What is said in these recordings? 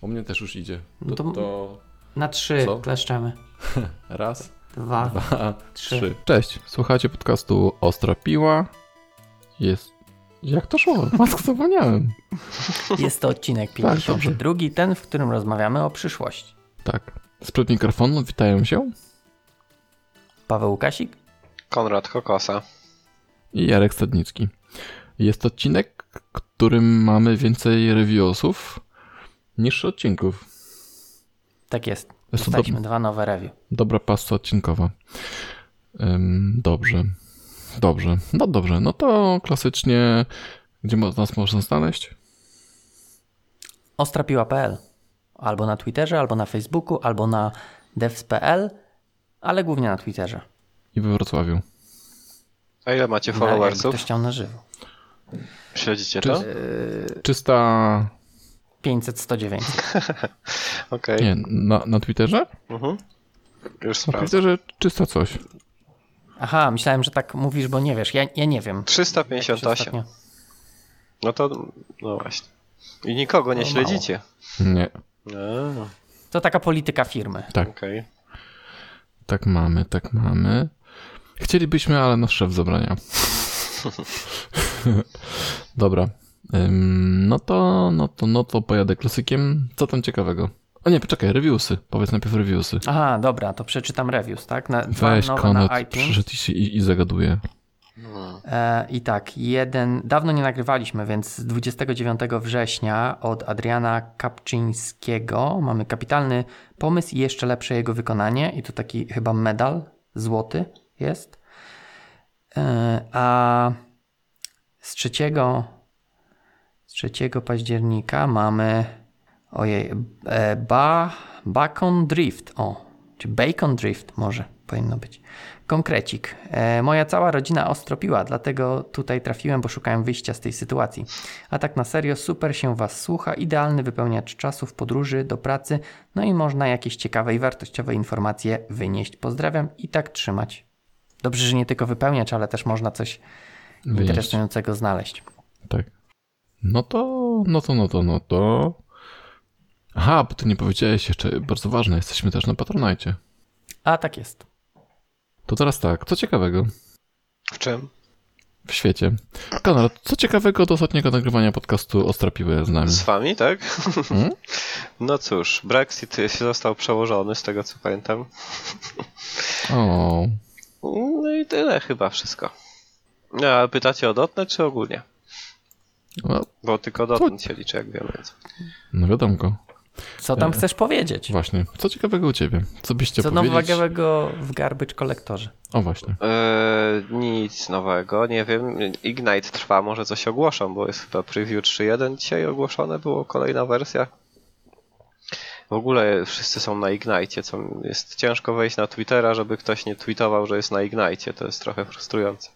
U mnie też już idzie. No To, to- to Na trzy Co? kleszczemy. raz, Dwa, dwa, trzy. trzy. Cześć, słuchacie podcastu Ostra Piła. Jest... Jak to szło? Matko, zapomniałem. Jest to odcinek Tak, dobrze. 52, ten, w którym rozmawiamy o przyszłości. Tak. Sprzed mikrofonu witają się Paweł Łukasik? Konrad Kokosa. i Jarek Stadnicki. Jest to odcinek, w którym mamy więcej reviewsów niż odcinków. Tak jest. Dostaliśmy dwa nowe review. dobra pasta odcinkowa. Ym, dobrze. Dobrze. No dobrze. No to klasycznie, gdzie nas można znaleźć? Ostrapiła.pl Albo na Twitterze, albo na Facebooku, albo na devs.pl, ale głównie na Twitterze. I we Wrocławiu. A ile macie followersów? Ktoś chciał na żywo. Śledzicie Czy- to? Czysta... 500, 100, 900. Okej. Nie, na, na Twitterze? Mhm. Już Na sprawdzę. Twitterze czysta coś. Aha, myślałem, że tak mówisz, bo nie wiesz. Ja, ja nie wiem. Jak się 358. ostatnio- No to, no właśnie. I nikogo nie To śledzicie. Nie. A, To taka polityka firmy. Tak, Okej. tak mamy, tak mamy. Chcielibyśmy, ale nasz szef zabrania. Dobra. No to, no to, no to pojadę klasykiem. Co tam ciekawego? O nie, poczekaj, reviewsy. Powiedz najpierw reviewsy. Aha, dobra, to przeczytam reviews, tak? Na, dwa Weź nowe Konrad, na iTunes. przyszedł i, się- i, i zagaduje. E, I tak, jeden, dawno nie nagrywaliśmy, więc 29 września od Adriana Kapczyńskiego mamy kapitalny pomysł i jeszcze lepsze jego wykonanie. I to taki chyba medal złoty jest. E, a z 3, z 3 października mamy ojej, e, ba, Bacon Drift, o, czy Bacon Drift może powinno być. Konkrecik. E, moja cała rodzina ostropiła, dlatego tutaj trafiłem, bo szukałem wyjścia z tej sytuacji. A tak na serio, super się Was słucha, idealny wypełniacz czasu w podróży do pracy, no i można jakieś ciekawe i wartościowe informacje wynieść. Pozdrawiam i tak trzymać. Dobrze, że nie tylko wypełniacz, ale też można coś Wynieść. interesującego znaleźć. Tak. No to, no to, no to, no to. Aha, bo ty nie powiedziałeś jeszcze, bardzo ważne, jesteśmy też na Patronajcie. A tak jest. To teraz tak, co ciekawego W czym? w świecie? Konrad, co ciekawego do ostatniego nagrywania podcastu Ostrapiły z nami? Z wami, tak? Hmm? No cóż, Brexit został przełożony, z tego co pamiętam. O, No i tyle chyba wszystko. No, a pytacie o dotnet czy ogólnie? No, Bo tylko dotnet się liczy, jak wiemy. Więc. no wiadomko. Co tam E, chcesz powiedzieć? Właśnie, co ciekawego u ciebie? Co byś chciał Co powiedzieć? nowego w Garbage Collectorze? O właśnie. Eee, nic nowego, nie wiem. Ignite trwa, może coś ogłoszą, bo jest chyba preview 3.1 dzisiaj ogłoszone, było kolejna wersja. W ogóle wszyscy są na Ignite, co jest ciężko wejść na Twittera, żeby ktoś nie tweetował, że jest na Ignite. To jest trochę frustrujące.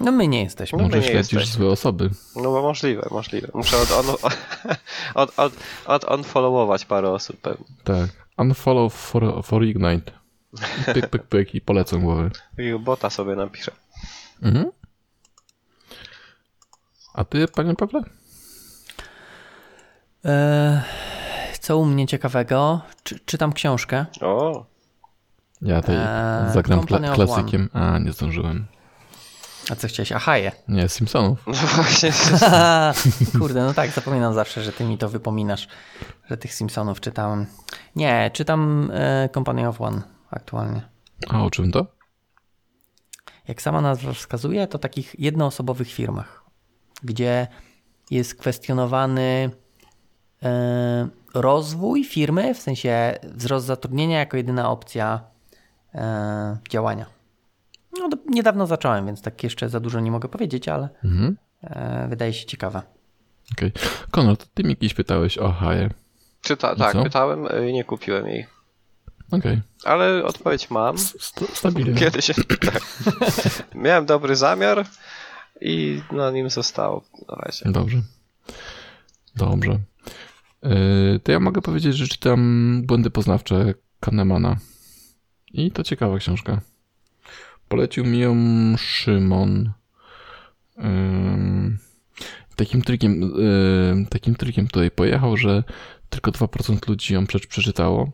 No my nie jesteśmy. No my Może nie śledzisz jesteśmy. złe osoby. No bo możliwe, możliwe. Muszę od, on, od, od, od unfollowować parę osób pewnie. Tak. Unfollow for, for Ignite. I Pyk, pyk, pyk i polecą głowy. I bota sobie napiszę. Mhm. A ty, panie Pawle? E, co u mnie ciekawego? Czy, czytam książkę. O, Ja tutaj Eee, zagram kla- klasykiem. A, nie zdążyłem. A co chciałeś? Ahaje. Nie, Simpsonów. no właśnie. Kurde, no tak, zapominam zawsze, że ty mi to wypominasz, że tych Simpsonów czytałem. Nie, czytam e, Company of One aktualnie. A o czym to? Jak sama nazwa wskazuje, to takich jednoosobowych firmach, gdzie jest kwestionowany e, rozwój firmy, w sensie wzrost zatrudnienia jako jedyna opcja e, działania. No, niedawno zacząłem, więc tak jeszcze za dużo nie mogę powiedzieć, ale Mhm. e, wydaje się ciekawe. Okej. Konrad, ty mi kiedyś pytałeś o Haję. Czyta, tak, co? pytałem i nie kupiłem jej. Okej. Ale odpowiedź mam. St- Stabilnie. Kiedyś. Tak. Miałem dobry zamiar i na nim zostało na razie. Dobrze. Dobrze. Yy, to ja mogę powiedzieć, że czytam Błędy poznawcze Kahnemana. I to ciekawa książka. Polecił mi ją Szymon. Ym, takim trikiem, takim trikiem tutaj pojechał, że tylko 2% ludzi ją prze- przeczytało.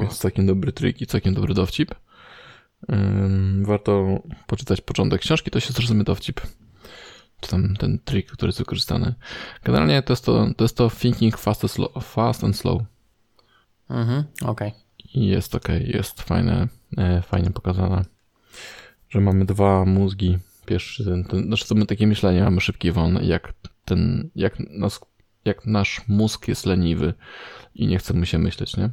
Więc całkiem dobry trik i całkiem dobry dowcip. Warto poczytać początek książki, to się zrozumie dowcip. Czy tam ten trik, który jest wykorzystany. Generalnie to jest to, to, jest to thinking fast and slow. Fast and slow. Mhm, okej. I jest ok, jest fajne, e, fajnie pokazane, że mamy dwa mózgi. Pierwszy, ten, ten, znaczy to my takie myślenie mamy szybkie wolne, jak ten, jak, nas, jak nasz mózg jest leniwy i nie chce mu się myśleć, nie?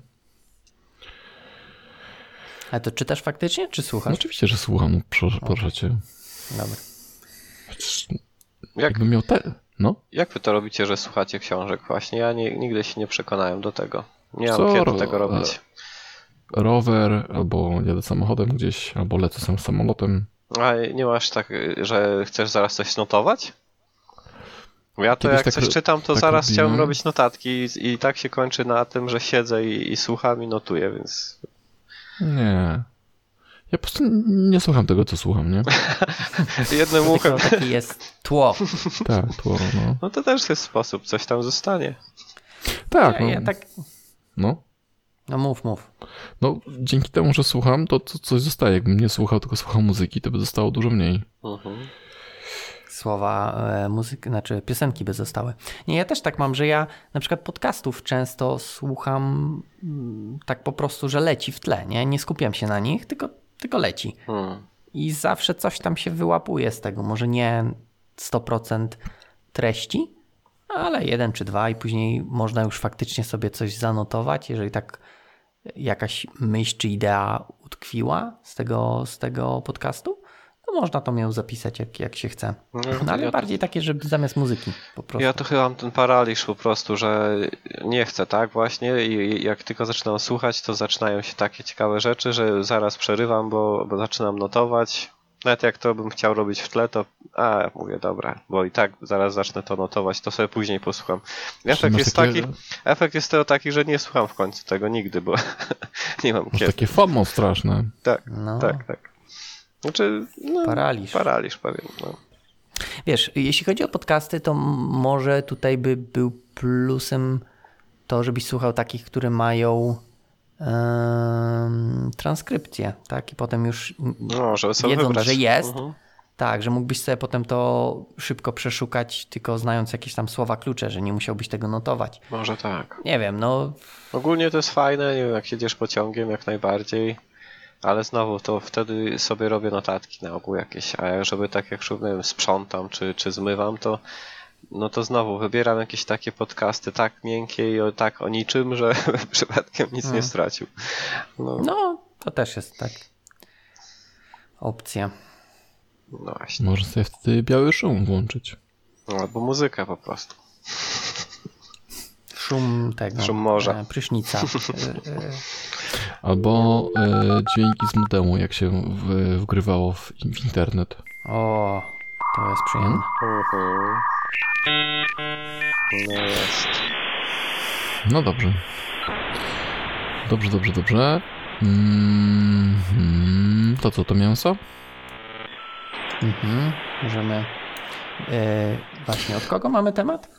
Ale to czytasz faktycznie, czy No słuchasz? oczywiście, że słucham, no, proszę, proszę cię. Dobra. Jak, Jakbym miał te, no. jak wy to robicie, że słuchacie książek właśnie? Ja nie, nigdy się nie przekonałem do tego. Nie mam Co kiedy tego robić. Rower, albo jadę samochodem gdzieś, albo lecę sam samolotem. A nie masz tak, że chcesz zaraz coś notować? Ja to Kiedyś jak tak coś czytam, to tak zaraz robiłem. chciałem robić notatki i, i tak się kończy na tym, że siedzę i, i słucham i notuję, więc Nie. Ja po prostu nie słucham tego, co słucham, nie? jednym uchem, taki jest tło. Tak, tło, no. no to też jest sposób, coś tam zostanie. Tak, Ja, no. ja tak, no. No mów, mów. No, dzięki temu, że słucham, to, to coś zostaje. Jakbym nie słuchał, tylko słuchał muzyki, to by zostało dużo mniej. Mhm. Słowa e, muzyki, znaczy piosenki by zostały. Nie, ja też tak mam, że ja na przykład podcastów często słucham mm, tak po prostu, że leci w tle, nie? Nie skupiam się na nich, tylko, tylko leci. Hmm. I zawsze coś tam się wyłapuje z tego. Może nie 100% treści, ale jeden czy dwa i później można już faktycznie sobie coś zanotować, jeżeli tak jakaś myśl czy idea utkwiła z tego, z tego podcastu, to można to ją zapisać jak, jak się chce. No, No ale ja- bardziej takie, żeby zamiast muzyki po prostu. Ja to chyba mam ten paraliż po prostu, że nie chcę, tak właśnie i i jak tylko zaczynam słuchać, to zaczynają się takie ciekawe rzeczy, że zaraz przerywam, bo, bo zaczynam notować. Nawet jak to bym chciał robić w tle, to a, mówię, dobra, bo i tak zaraz zacznę to notować, to sobie później posłucham. Efekt jest takie- taki, efekt jest tego taki, że nie słucham w końcu tego nigdy, bo nie mam kiedy. takie FOMO straszne. Tak, No, tak, tak. Znaczy, no, paraliż. paraliż pewien, no. Wiesz, jeśli chodzi o podcasty, to może tutaj by był plusem to, żebyś słuchał takich, które mają transkrypcję, tak? I potem już No, żeby sobie wiedząc, wybrać. że jest, Mhm. tak, że mógłbyś sobie potem to szybko przeszukać, tylko znając jakieś tam słowa klucze, że nie musiałbyś tego notować. Może tak. Nie wiem, no Ogólnie to jest fajne, nie wiem, jak jedziesz pociągiem, jak najbardziej, ale znowu to wtedy sobie robię notatki na ogół jakieś, a żeby tak jak wiem, sprzątam czy, czy zmywam, to no to znowu wybieram jakieś takie podcasty tak miękkie i o, tak o niczym, że przypadkiem nic nie stracił. No, No, to też jest tak. Opcja. no właśnie. Może sobie wtedy biały szum włączyć. No, albo muzykę po prostu. Szum tego. Szum morza. e, Prysznica. E, e, Albo e, dźwięki z modemu, jak się w, wgrywało w, w internet. O, to jest przyjemne. Mhm. No jest. No dobrze. Dobrze, dobrze, dobrze. Mm, to co, to mięso? Mhm. Możemy. E, właśnie, od kogo mamy temat?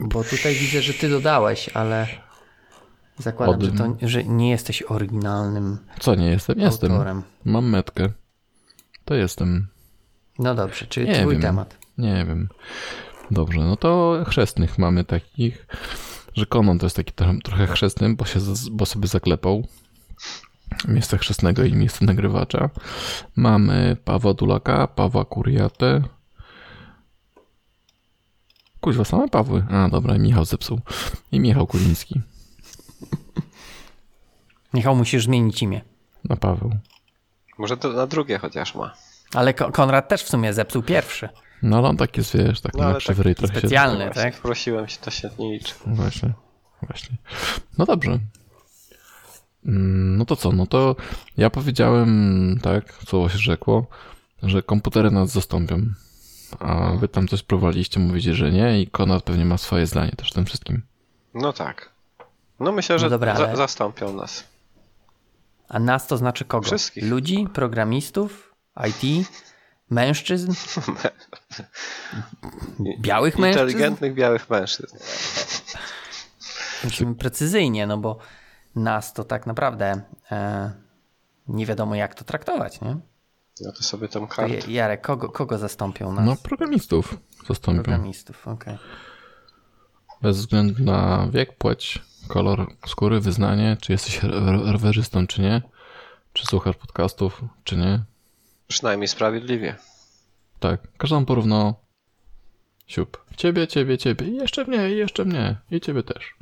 Bo tutaj widzę, że ty dodałeś, ale zakładam, Od- że, to, że nie jesteś oryginalnym Co, nie jestem? Jestem. autorem. Mam metkę. To jestem. No dobrze, czyli Nie twój wiem. temat. Nie wiem. Dobrze, no to chrzestnych mamy takich, że Konon to jest taki trochę, trochę chrzestny, bo, się, bo sobie zaklepał miejsce chrzestnego i miejsce nagrywacza. Mamy Pawła Dulaka, Pawła Kuriatę. Kuźwa, same Pawły. A, dobra, Michał zepsuł. I Michał Kuliński. Michał, musisz zmienić imię. Na Paweł. Może to na drugie chociaż ma. Ale Ko- Konrad też w sumie zepsuł pierwszy. No ale on tak jest, wiesz, tak No, na taki trochę specjalny. się... Właśnie tak? Prosiłem się, to się nie liczy. Właśnie, właśnie. No dobrze. Mm, No to co, no to ja powiedziałem, tak, słowo się rzekło, że komputery nas zastąpią. A wy tam coś próbowaliście, mówicie, że nie i Konrad pewnie ma swoje zdanie też w tym wszystkim. No tak. No myślę, że dobra, za- ale- zastąpią nas. A nas to znaczy kogo? Wszystkich. Ludzi, programistów, IT, Mężczyzn? Białych mężczyzn? Inteligentnych białych mężczyzn. Musimy precyzyjnie, no bo nas to tak naprawdę e, nie wiadomo jak to traktować, nie? No to sobie To kartę. Jarek, kogo, kogo zastąpią nas? No, programistów zastąpią. Programistów, okej. Bez względu na wiek, płeć, kolor skóry, wyznanie, czy jesteś ro- rowerzystą, czy nie, czy słuchasz podcastów, czy nie. Przynajmniej sprawiedliwie. Tak, każdą porównał siup. Ciebie, ciebie, ciebie, i jeszcze mnie, i jeszcze mnie, i ciebie też.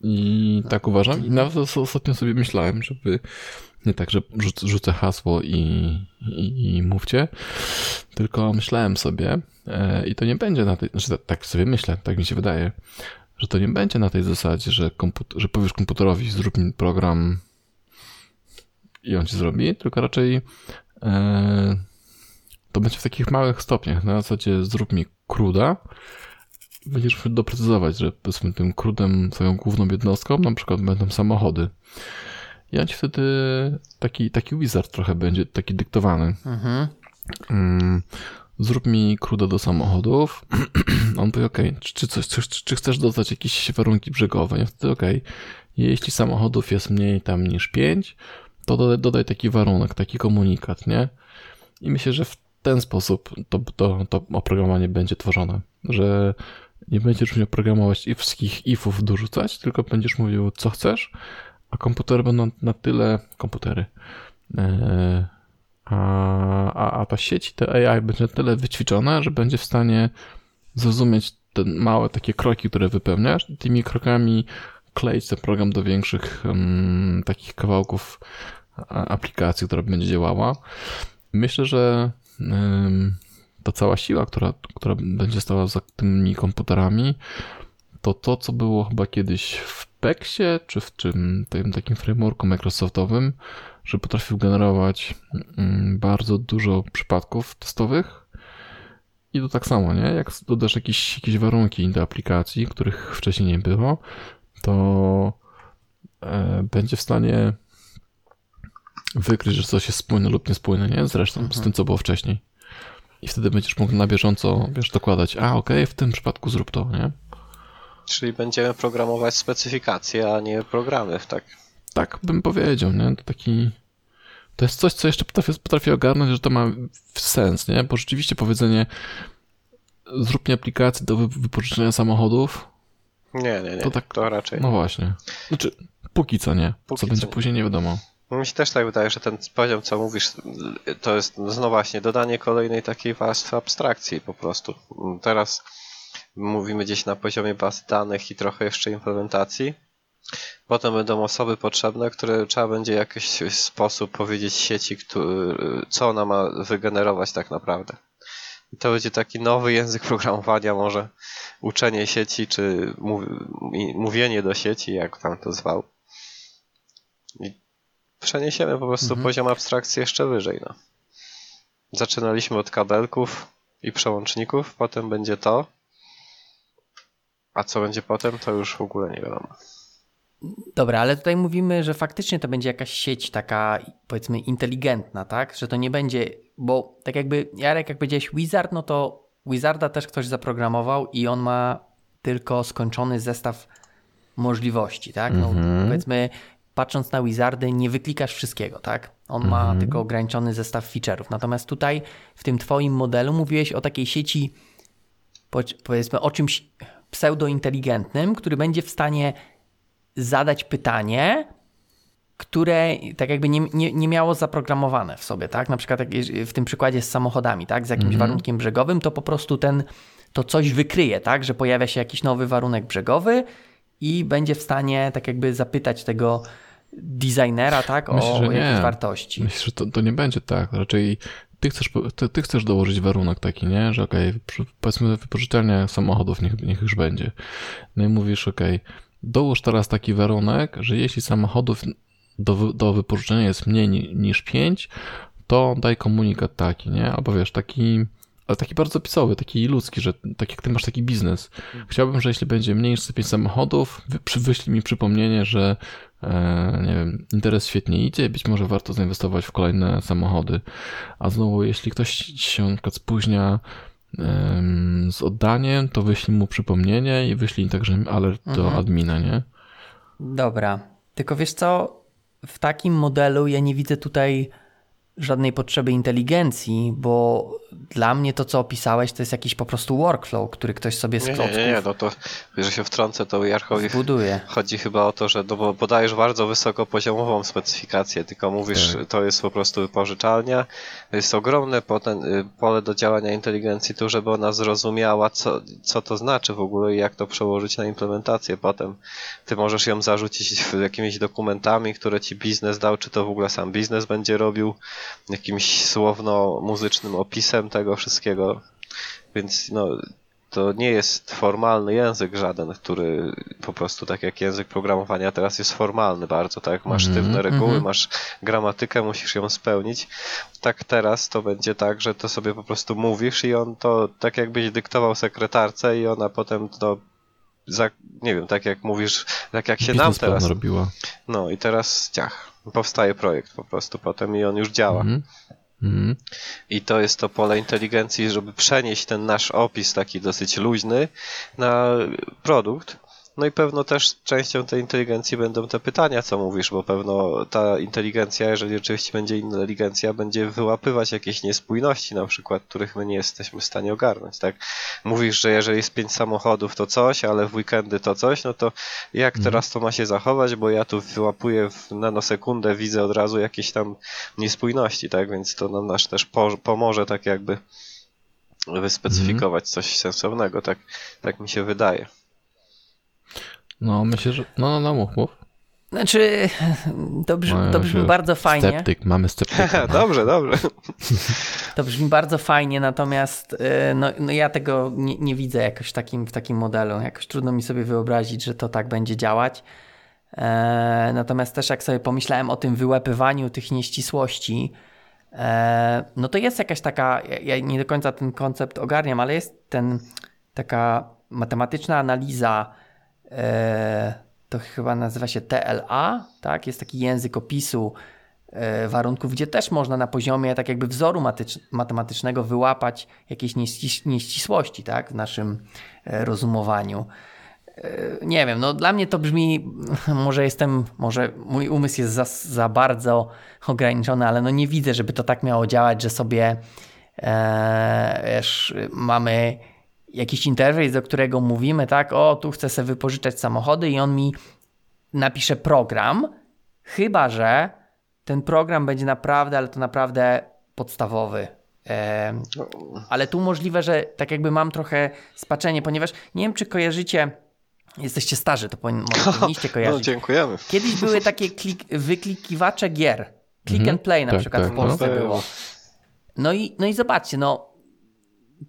I tak uważam. I nawet os- ostatnio sobie myślałem, żeby nie tak, że rzuc- rzucę hasło i, i, i mówcie, tylko myślałem sobie e, i to nie będzie na tej, znaczy tak- sobie myślę, tak mi się wydaje, że to nie będzie na tej zasadzie, że, komput- że powiesz komputerowi zrób mi program i on ci zrobi, tylko raczej to będzie w takich małych stopniach. Na zasadzie zrób mi kruda. Będziesz musiał doprecyzować, że powiedzmy tym krudem, swoją główną jednostką na przykład będą samochody. On ci wtedy taki, taki wizard trochę będzie, taki dyktowany. Mhm. Mm, zrób mi kruda do samochodów. On powie, ok, czy, czy, coś, czy, czy chcesz dodać jakieś warunki brzegowe? Ja wtedy, ok, jeśli samochodów jest mniej tam niż 5, to dodaj, dodaj taki warunek, taki komunikat, nie? I myślę, że w ten sposób to, to, to oprogramowanie będzie tworzone, że nie będziesz musiał programować i wszystkich ifów dorzucać, tylko będziesz mówił, co chcesz, a komputery będą na tyle, komputery, e, a, a, a ta sieć, te AI będzie na tyle wyćwiczona, że będzie w stanie zrozumieć te małe takie kroki, które wypełniasz tymi krokami kleić ten program do większych um, takich kawałków aplikacji, która będzie działała. Myślę, że ta cała siła, która, która będzie stała za tymi komputerami, to to, co było chyba kiedyś w Pexie, czy w czym, tym takim frameworku Microsoftowym, że potrafił generować mm, bardzo dużo przypadków testowych. I to tak samo, nie? Jak dodasz jakieś, jakieś warunki do aplikacji, których wcześniej nie było, to e, będzie w stanie wykryć, że coś jest spójne lub niespójne, nie? Zresztą z tym, co było wcześniej. I wtedy będziesz mógł na bieżąco, wiesz, dokładać, a okej, w tym przypadku zrób to, nie? Czyli będziemy programować specyfikacje, a nie programy, tak? Tak bym powiedział, nie? To taki. To jest coś, co jeszcze potrafię, potrafię ogarnąć, że to ma sens, nie? Bo rzeczywiście powiedzenie zrób mi aplikację do wy- wypożyczenia samochodów, Nie, nie, nie. To To, tak- raczej. no właśnie. Znaczy, póki co nie. Póki co co będzie nie. później, nie wiadomo. Mi się też tak wydaje, że ten poziom, co mówisz, to jest no właśnie dodanie kolejnej takiej warstwy abstrakcji po prostu. Teraz mówimy gdzieś na poziomie baz danych i trochę jeszcze implementacji. Potem będą osoby potrzebne, które trzeba będzie w jakiś sposób powiedzieć sieci, co ona ma wygenerować tak naprawdę. I to będzie taki nowy język programowania, może uczenie sieci, czy mówienie do sieci, jak tam to zwał. Przeniesiemy po prostu Mhm. poziom abstrakcji jeszcze wyżej. No. Zaczynaliśmy od kabelków i przełączników, potem będzie to. A co będzie potem, to już w ogóle nie wiadomo. Dobra, ale tutaj mówimy, że faktycznie to będzie jakaś sieć taka, powiedzmy, inteligentna, tak? Że to nie będzie, bo tak jakby, Jarek, jak powiedziałeś Wizard, no to Wizarda też ktoś zaprogramował i on ma tylko skończony zestaw możliwości, tak? No, Mhm. Powiedzmy, patrząc na Wizardy, nie wyklikasz wszystkiego, tak? On ma Mhm. tylko ograniczony zestaw feature'ów. Natomiast tutaj, w tym twoim modelu, mówiłeś o takiej sieci, po- powiedzmy, o czymś pseudointeligentnym, który będzie w stanie zadać pytanie, które tak jakby nie, nie, nie miało zaprogramowane w sobie, tak? Na przykład w tym przykładzie z samochodami, tak? Z jakimś warunkiem brzegowym, to po prostu ten, to coś wykryje, tak? Że pojawia się jakiś nowy warunek brzegowy i będzie w stanie tak jakby zapytać tego designera, tak? O, Myślę, o jakieś nie. wartości. Myślę, że to, to nie będzie tak. Raczej ty chcesz, ty, ty chcesz dołożyć warunek taki, nie? Że okej, przy- powiedzmy wypożyczalnia samochodów niech, niech już będzie. No i mówisz, okej, dołóż teraz taki warunek, że jeśli samochodów do, do wypożyczenia jest mniej ni, niż 5, to daj komunikat taki, nie? Albo wiesz, taki ale taki bardzo opisowy, taki ludzki, że tak jak ty masz taki biznes. Chciałbym, że jeśli będzie mniej niż 5 samochodów, wy, wyślij mi przypomnienie, że e, nie wiem, interes świetnie idzie, być może warto zainwestować w kolejne samochody. A znowu, jeśli ktoś się na przykład spóźnia z oddaniem, to wyślij mu przypomnienie i wyślij także alert do mhm. admina, nie? Dobra. Tylko wiesz co, w takim modelu ja nie widzę tutaj żadnej potrzeby inteligencji, bo dla mnie to, co opisałeś, to jest jakiś po prostu workflow, który ktoś sobie z nie, klocków nie, nie, no to, że się wtrącę, to Jarkowi buduje. chodzi chyba o to, że no bo podajesz bardzo wysokopoziomową specyfikację, tylko mówisz, tak. to jest po prostu wypożyczalnia, jest ogromne poten, y, pole do działania inteligencji tu, żeby ona zrozumiała, co, co to znaczy w ogóle i jak to przełożyć na implementację potem. Ty możesz ją zarzucić jakimiś dokumentami, które ci biznes dał, czy to w ogóle sam biznes będzie robił, jakimś słowno-muzycznym opisem tego wszystkiego. Więc no, to nie jest formalny język żaden, który po prostu tak jak język programowania teraz jest formalny bardzo, tak? Masz -hmm, sztywne reguły, mm -hmm. masz gramatykę, musisz ją spełnić. Tak teraz to będzie tak, że to sobie po prostu mówisz i on to tak jakbyś dyktował sekretarce i ona potem to za, nie wiem, tak jak mówisz, tak jak się Biznes nam teraz robiła. No i teraz ciach powstaje projekt po prostu potem i on już działa. Mm -hmm. I to jest to pole inteligencji, żeby przenieść ten nasz opis taki dosyć luźny na produkt, no i pewno też częścią tej inteligencji będą te pytania, co mówisz, bo pewno ta inteligencja, jeżeli oczywiście będzie inteligencja, będzie wyłapywać jakieś niespójności, na przykład, których my nie jesteśmy w stanie ogarnąć, tak? Mówisz, że jeżeli jest pięć samochodów, to coś, ale w weekendy to coś, no to jak mhm. teraz to ma się zachować, bo ja tu wyłapuję w nanosekundę, widzę od razu jakieś tam niespójności, tak? Więc to nam nasz też pomoże tak jakby wyspecyfikować coś sensownego, tak, tak mi się wydaje. No, myślę, że. No, no, no mów, mów. Znaczy, to brzmi, to brzmi bardzo fajnie. Sceptyk, mamy sceptyka. dobrze, dobrze. To brzmi bardzo fajnie, natomiast y, no, no ja tego nie, nie, widzę jakoś w takim, w takim modelu. Jakoś trudno mi sobie wyobrazić, że to tak będzie działać. E, natomiast też jak sobie pomyślałem o tym wyłapywaniu tych nieścisłości, e, no to jest jakaś taka, ja nie do końca ten koncept ogarniam, ale jest ten taka matematyczna analiza to chyba nazywa się TLA, tak? Jest taki język opisu e, warunków, gdzie też można na poziomie tak jakby wzoru matematycznego wyłapać jakieś nieścisłości, tak? W naszym e, rozumowaniu. Nie wiem, no dla mnie to brzmi, może jestem, może mój umysł jest za, za bardzo ograniczony, ale no nie widzę, żeby to tak miało działać, że sobie e, wiesz, mamy jakiś interfejs, do którego mówimy, tak, o, tu chcę sobie wypożyczać samochody i on mi napisze program, chyba że ten program będzie naprawdę, ale to naprawdę podstawowy. Ale tu możliwe, że tak jakby mam trochę spaczenie, ponieważ nie wiem, czy kojarzycie, jesteście starzy, to powinniście kojarzyć. No, dziękujemy. Kiedyś były takie klik, wyklikiwacze gier. Click mhm. and play na tak, przykład tak, w Polsce no. było. No i, no i zobaczcie, no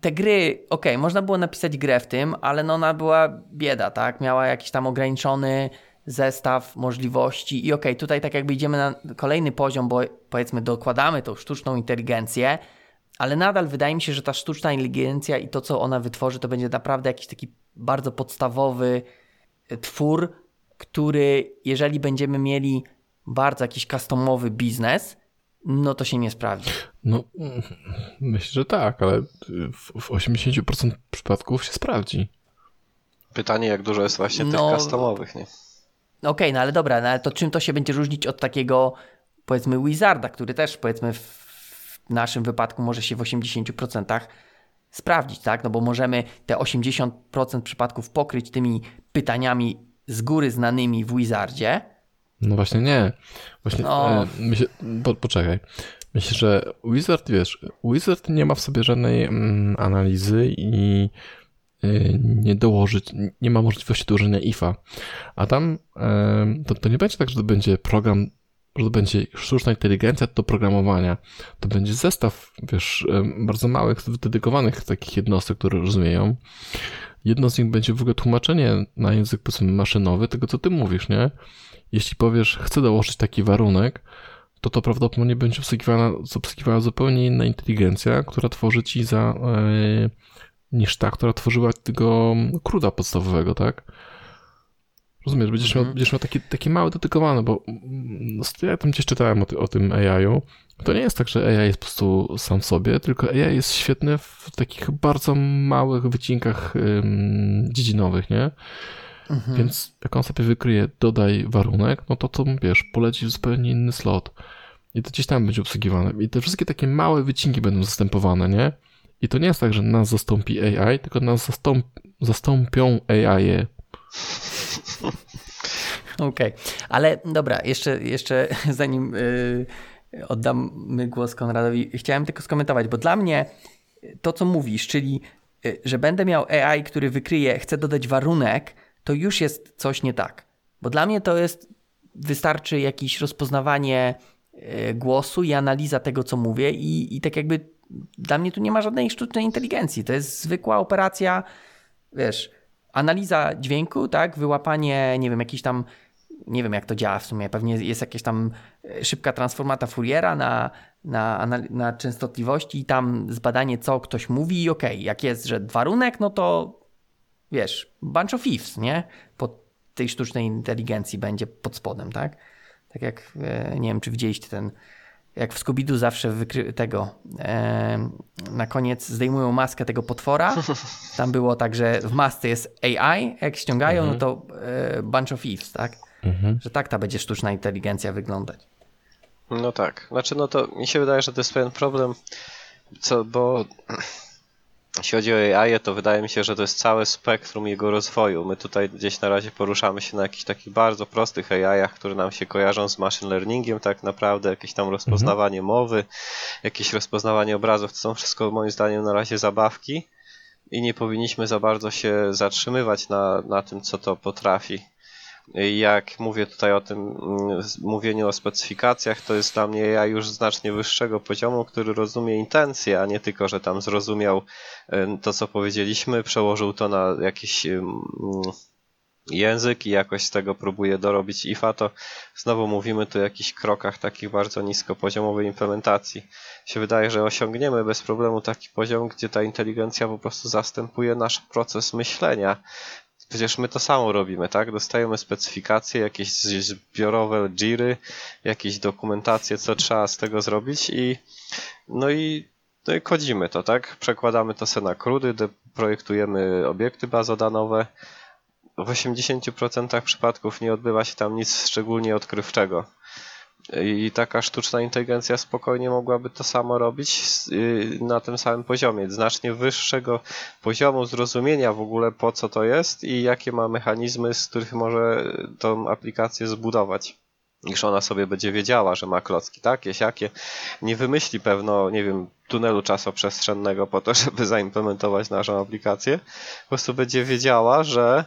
te gry, ok, można było napisać grę w tym, ale no ona była bieda, tak? Miała jakiś tam ograniczony zestaw możliwości i ok, tutaj tak jakby idziemy na kolejny poziom, bo powiedzmy dokładamy tą sztuczną inteligencję, ale nadal wydaje mi się, że ta sztuczna inteligencja i to, co ona wytworzy, to będzie naprawdę jakiś taki bardzo podstawowy e, twór, który jeżeli będziemy mieli bardzo jakiś customowy biznes, no to się nie sprawdzi. No, myślę, że tak, ale w, w 80% przypadków się sprawdzi. Pytanie, jak dużo jest właśnie no, tych customowych, nie? Okej, okay, no ale dobra, no ale to czym to się będzie różnić od takiego, powiedzmy, Wizarda, który też, powiedzmy, w naszym wypadku może się w 80% sprawdzić, tak? No bo możemy te 80% przypadków pokryć tymi pytaniami z góry znanymi w Wizardzie, no właśnie nie. Właśnie, no. e, myślę, po, poczekaj. Myślę, że Wizard, wiesz, Wizard nie ma w sobie żadnej mm, analizy i y, nie dołożyć, nie ma możliwości dołożenia IFA. A tam y, to, to nie będzie tak, że to będzie program, że to będzie sztuczna inteligencja do programowania. To będzie zestaw, wiesz, y, bardzo małych, dedykowanych takich jednostek, które rozumieją. Jedno z nich będzie w ogóle tłumaczenie na język powiedzmy maszynowy tego, co ty mówisz, nie? Jeśli powiesz, chcę dołożyć taki warunek, to to prawdopodobnie będzie obsługiwana, obsługiwała zupełnie inna inteligencja, która tworzy ci za e, niż ta, która tworzyła tego kruda podstawowego, tak? Rozumiesz, będziesz, miał, Mhm. będziesz miał takie, takie małe dedykowane, bo no, ja tam gdzieś czytałem o, ty, o tym AI-u. To nie jest tak, że AI jest po prostu sam sobie, tylko AI jest świetny w takich bardzo małych wycinkach ym, dziedzinowych, nie? Mhm. Więc jak on sobie wykryje, dodaj warunek, no to to, wiesz, poleci w zupełnie inny slot. I to gdzieś tam będzie obsługiwane. I te wszystkie takie małe wycinki będą zastępowane, nie? I to nie jest tak, że nas zastąpi AI, tylko nas zastąp, zastąpią AI. -e. Okej, ale dobra, jeszcze, jeszcze zanim yy, oddamy głos Konradowi, chciałem tylko skomentować, bo dla mnie to, co mówisz, czyli y, że będę miał AI, który wykryje, chcę dodać warunek, to już jest coś nie tak. Bo dla mnie to jest, wystarczy jakieś rozpoznawanie y, głosu i analiza tego, co mówię i, i tak jakby dla mnie tu nie ma żadnej sztucznej inteligencji. To jest zwykła operacja, wiesz, analiza dźwięku, tak, wyłapanie, nie wiem, jakiś tam, nie wiem jak to działa w sumie, pewnie jest jakaś tam e, szybka transformata Fouriera na, na, na, na częstotliwości i tam zbadanie, co ktoś mówi i okej, jak jest, że warunek, no to wiesz, bunch of ifs, nie? Po tej sztucznej inteligencji będzie pod spodem, tak? Tak jak, e, nie wiem, czy widzieliście ten, jak w Scooby-Doo zawsze wykry- tego, e, na koniec zdejmują maskę tego potwora, tam było tak, że w masce jest AI, jak ściągają, no to e, bunch of ifs, tak? Mhm. Że tak ta będzie sztuczna inteligencja wyglądać. No tak. Znaczy, no to mi się wydaje, że to jest pewien problem, co, bo jeśli chodzi o AI, to wydaje mi się, że to jest całe spektrum jego rozwoju. My tutaj gdzieś na razie poruszamy się na jakichś takich bardzo prostych AI-ach, które nam się kojarzą z machine learningiem tak naprawdę, jakieś tam rozpoznawanie mowy, jakieś rozpoznawanie obrazów, to są wszystko moim zdaniem na razie zabawki i nie powinniśmy za bardzo się zatrzymywać na, na tym, co to potrafi. Jak mówię tutaj o tym mm, mówieniu o specyfikacjach, to jest dla mnie ja już znacznie wyższego poziomu, który rozumie intencje, a nie tylko, że tam zrozumiał to, co powiedzieliśmy, przełożył to na jakiś język i jakoś z tego próbuje dorobić IFA, to znowu mówimy tu o jakichś krokach takich bardzo niskopoziomowej implementacji. Się wydaje, że osiągniemy bez problemu taki poziom, gdzie ta inteligencja po prostu zastępuje nasz proces myślenia. Przecież my to samo robimy, tak? Dostajemy specyfikacje, jakieś zbiorowe jiry, jakieś dokumentacje, co trzeba z tego zrobić i no i, no i kodzimy to, tak? Przekładamy to se na krudy, projektujemy obiekty bazodanowe. W 80% przypadków nie odbywa się tam nic szczególnie odkrywczego. I taka sztuczna inteligencja spokojnie mogłaby to samo robić y, na tym samym poziomie, znacznie wyższego poziomu zrozumienia w ogóle po co to jest i jakie ma mechanizmy, z których może tą aplikację zbudować. Niż ona sobie będzie wiedziała, że ma klocki takie, siakie. Nie wymyśli pewno, nie wiem, tunelu czasoprzestrzennego po to, żeby zaimplementować naszą aplikację. Po prostu będzie wiedziała, że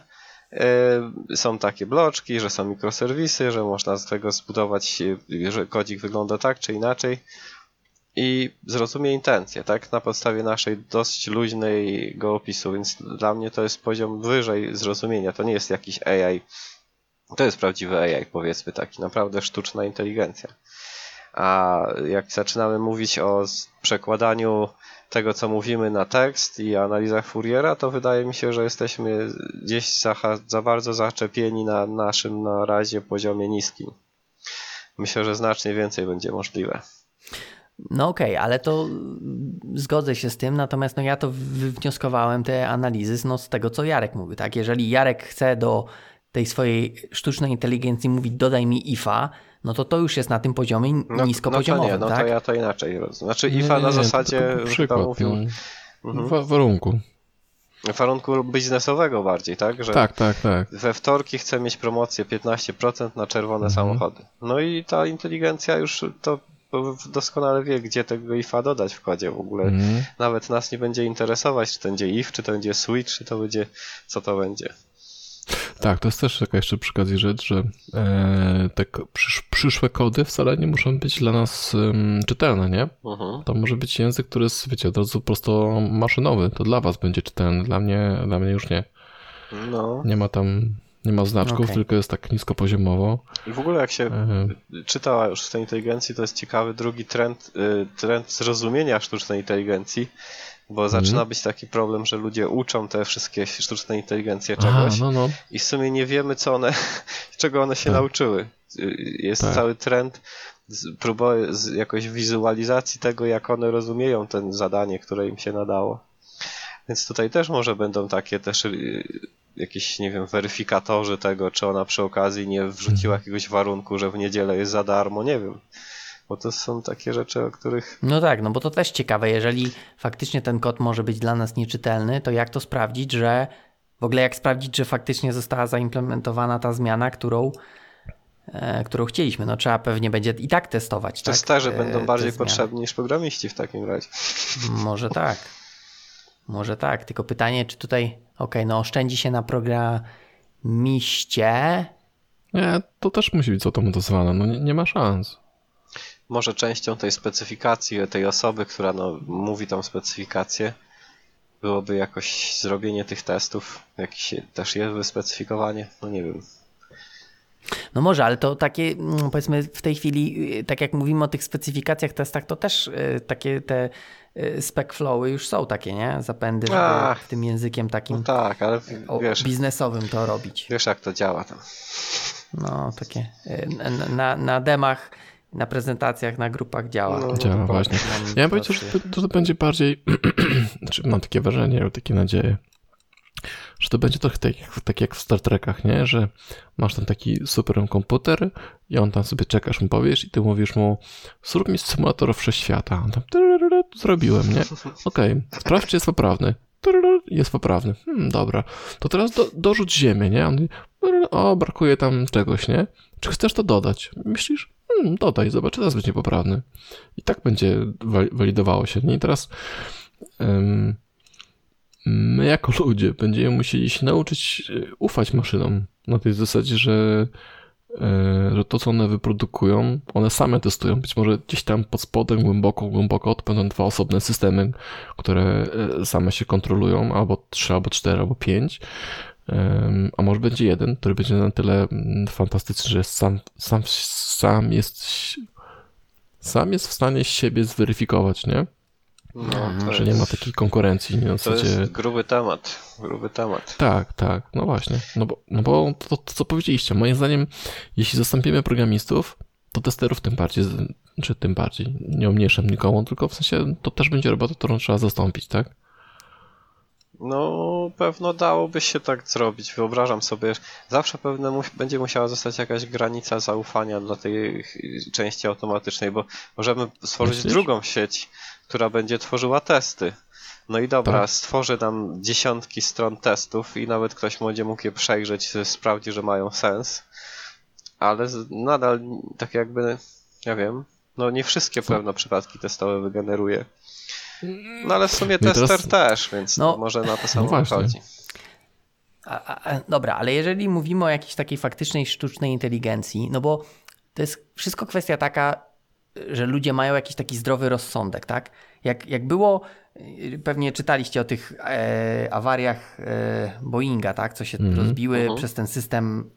są takie bloczki, że są mikroserwisy, że można z tego zbudować, e, że kodzik wygląda tak czy inaczej i zrozumie intencje, tak? Na podstawie naszej dość luźnego opisu, więc dla mnie to jest poziom wyżej zrozumienia. To nie jest jakiś AI. To jest prawdziwy AI, powiedzmy taki, naprawdę sztuczna inteligencja. A jak zaczynamy mówić o przekładaniu tego, co mówimy na tekst i analizach Fouriera, to wydaje mi się, że jesteśmy gdzieś za, za bardzo zaczepieni na naszym na razie poziomie niskim. Myślę, że znacznie więcej będzie możliwe. No okej, ale to zgodzę się z tym, natomiast no ja to wywnioskowałem te analizy no, z tego, co Jarek mówił, tak? Jeżeli Jarek chce do tej swojej sztucznej inteligencji mówić dodaj mi IFA, no to to już jest na tym poziomie No, no to niskopoziomowym, nie, no tak? to ja to inaczej rozumiem. Znaczy Nie, IFA nie, na nie, to zasadzie tylko był chyba przykład, mówił mhm. Wa- warunku. warunku biznesowego bardziej, tak? Że Tak, tak, tak. we wtorki chcę mieć promocję 15% na czerwone Mhm. samochody. No i ta inteligencja już to doskonale wie, gdzie tego IFA dodać w kodzie w ogóle. Mhm. Nawet nas nie będzie interesować, czy to będzie if, czy to będzie switch, czy to będzie, co to będzie. Tak, to jest też taka jeszcze przy okazji rzecz, że e, te przysz, przyszłe kody wcale nie muszą być dla nas em, czytelne, nie? Mhm. To może być język, który jest, wiecie, od razu prosto maszynowy. To dla was będzie czytelny, dla mnie, dla mnie już nie. No, Nie ma tam Nie ma znaczków, Okej. tylko jest tak niskopoziomowo. I w ogóle jak się E, czyta już sztucznej inteligencji, to jest ciekawy drugi trend, y, trend zrozumienia sztucznej inteligencji, bo Mhm. zaczyna być taki problem, że ludzie uczą te wszystkie sztuczne inteligencje Aha, czegoś no, no. i w sumie nie wiemy, co one, czego one się Tak. nauczyły. Jest Tak. cały trend próby z jakoś wizualizacji tego, jak one rozumieją ten zadanie, które im się nadało. Więc tutaj też może będą takie też y, jakieś, nie wiem, weryfikatorzy tego, czy ona przy okazji nie wrzuciła Mhm. jakiegoś warunku, że w niedzielę jest za darmo, nie wiem. Bo to są takie rzeczy, o których No tak, no bo to też ciekawe, jeżeli faktycznie ten kod może być dla nas nieczytelny, to jak to sprawdzić, że w ogóle jak sprawdzić, że faktycznie została zaimplementowana ta zmiana, którą, e, którą chcieliśmy? No trzeba pewnie będzie i tak testować. tak, testerzy e, będą bardziej potrzebni niż programiści w takim razie. Może tak. Może tak, tylko pytanie, czy tutaj, okej, no oszczędzi się na programiście, Nie, to też musi być zautomatyzowane. No nie, nie ma szans. Może częścią tej specyfikacji, tej osoby, która no, mówi tą specyfikację, byłoby jakoś zrobienie tych testów, jakieś też je wyspecyfikowanie, no nie wiem. No może, ale to takie, mm, powiedzmy w tej chwili, y, tak jak mówimy o tych specyfikacjach, testach, to też y, takie te y, spec flowy już są takie, nie? Zapędy, żeby Ach. tym językiem takim No tak, ale wiesz, biznesowym to robić. wiesz jak to działa tam. No takie na, na, na demach, na prezentacjach, na grupach działa. No, Działa dokładnie. właśnie. Mam Ja bym powiedział, że to, to będzie bardziej, znaczy mam takie wrażenie, takie nadzieję, że to będzie trochę tak jak, tak jak w Star Trekach, nie? Że masz tam taki super komputer i on tam sobie czekasz, mu powiesz i ty mówisz mu, zrób mi symulator wszechświata. On tam zrobiłem, nie? Okej, sprawdź, czy jest poprawny. Jest poprawny. Hmm, dobra. To teraz do, dorzuć ziemię, nie? On o, brakuje tam czegoś, nie? Czy chcesz to dodać? Myślisz? Hmm, dodaj, zobacz, teraz będzie poprawny. I tak będzie wa- walidowało się. Nie? I teraz em, my jako ludzie będziemy musieli się nauczyć e, ufać maszynom na tej zasadzie, że, e, że to, co one wyprodukują, one same testują. Być może gdzieś tam pod spodem, głęboko, głęboko, będą dwa osobne systemy, które e, same się kontrolują, albo trzy, albo cztery, albo pięć. A może będzie jeden, który będzie na tyle mm, fantastyczny, że sam, sam, sam jest sam jest w stanie siebie zweryfikować, nie? No, to, Że nie ma takiej konkurencji. Nie? Na to zasadzie... jest gruby temat, gruby temat. Tak, tak, no właśnie. No bo, no bo to, to, co powiedzieliście, moim zdaniem, jeśli zastąpimy programistów, to testerów tym bardziej, czy tym bardziej, nie umniejszam nikomu, tylko w sensie to też będzie robota, którą trzeba zastąpić, tak? No, pewno dałoby się tak zrobić. Wyobrażam sobie, że zawsze pewnie mu będzie musiała zostać jakaś granica zaufania dla tej części automatycznej, bo możemy stworzyć Myślisz? drugą sieć, która będzie tworzyła testy. No i dobra, Tak. stworzy nam dziesiątki stron testów i nawet ktoś będzie mógł je przejrzeć, sprawdzi, że mają sens, ale nadal tak jakby, ja wiem, no nie wszystkie Co? pewno przypadki testowe wygeneruje. No ale w sumie No tester teraz- też, więc No. może na to samo właśnie. wychodzi. A, a, dobra, ale jeżeli mówimy o jakiejś takiej faktycznej sztucznej inteligencji, no bo to jest wszystko kwestia taka, że ludzie mają jakiś taki zdrowy rozsądek, tak? Jak, jak było, y, pewnie czytaliście o tych e, awariach e, Boeinga, tak? Co się Mhm. rozbiły Mhm. przez ten system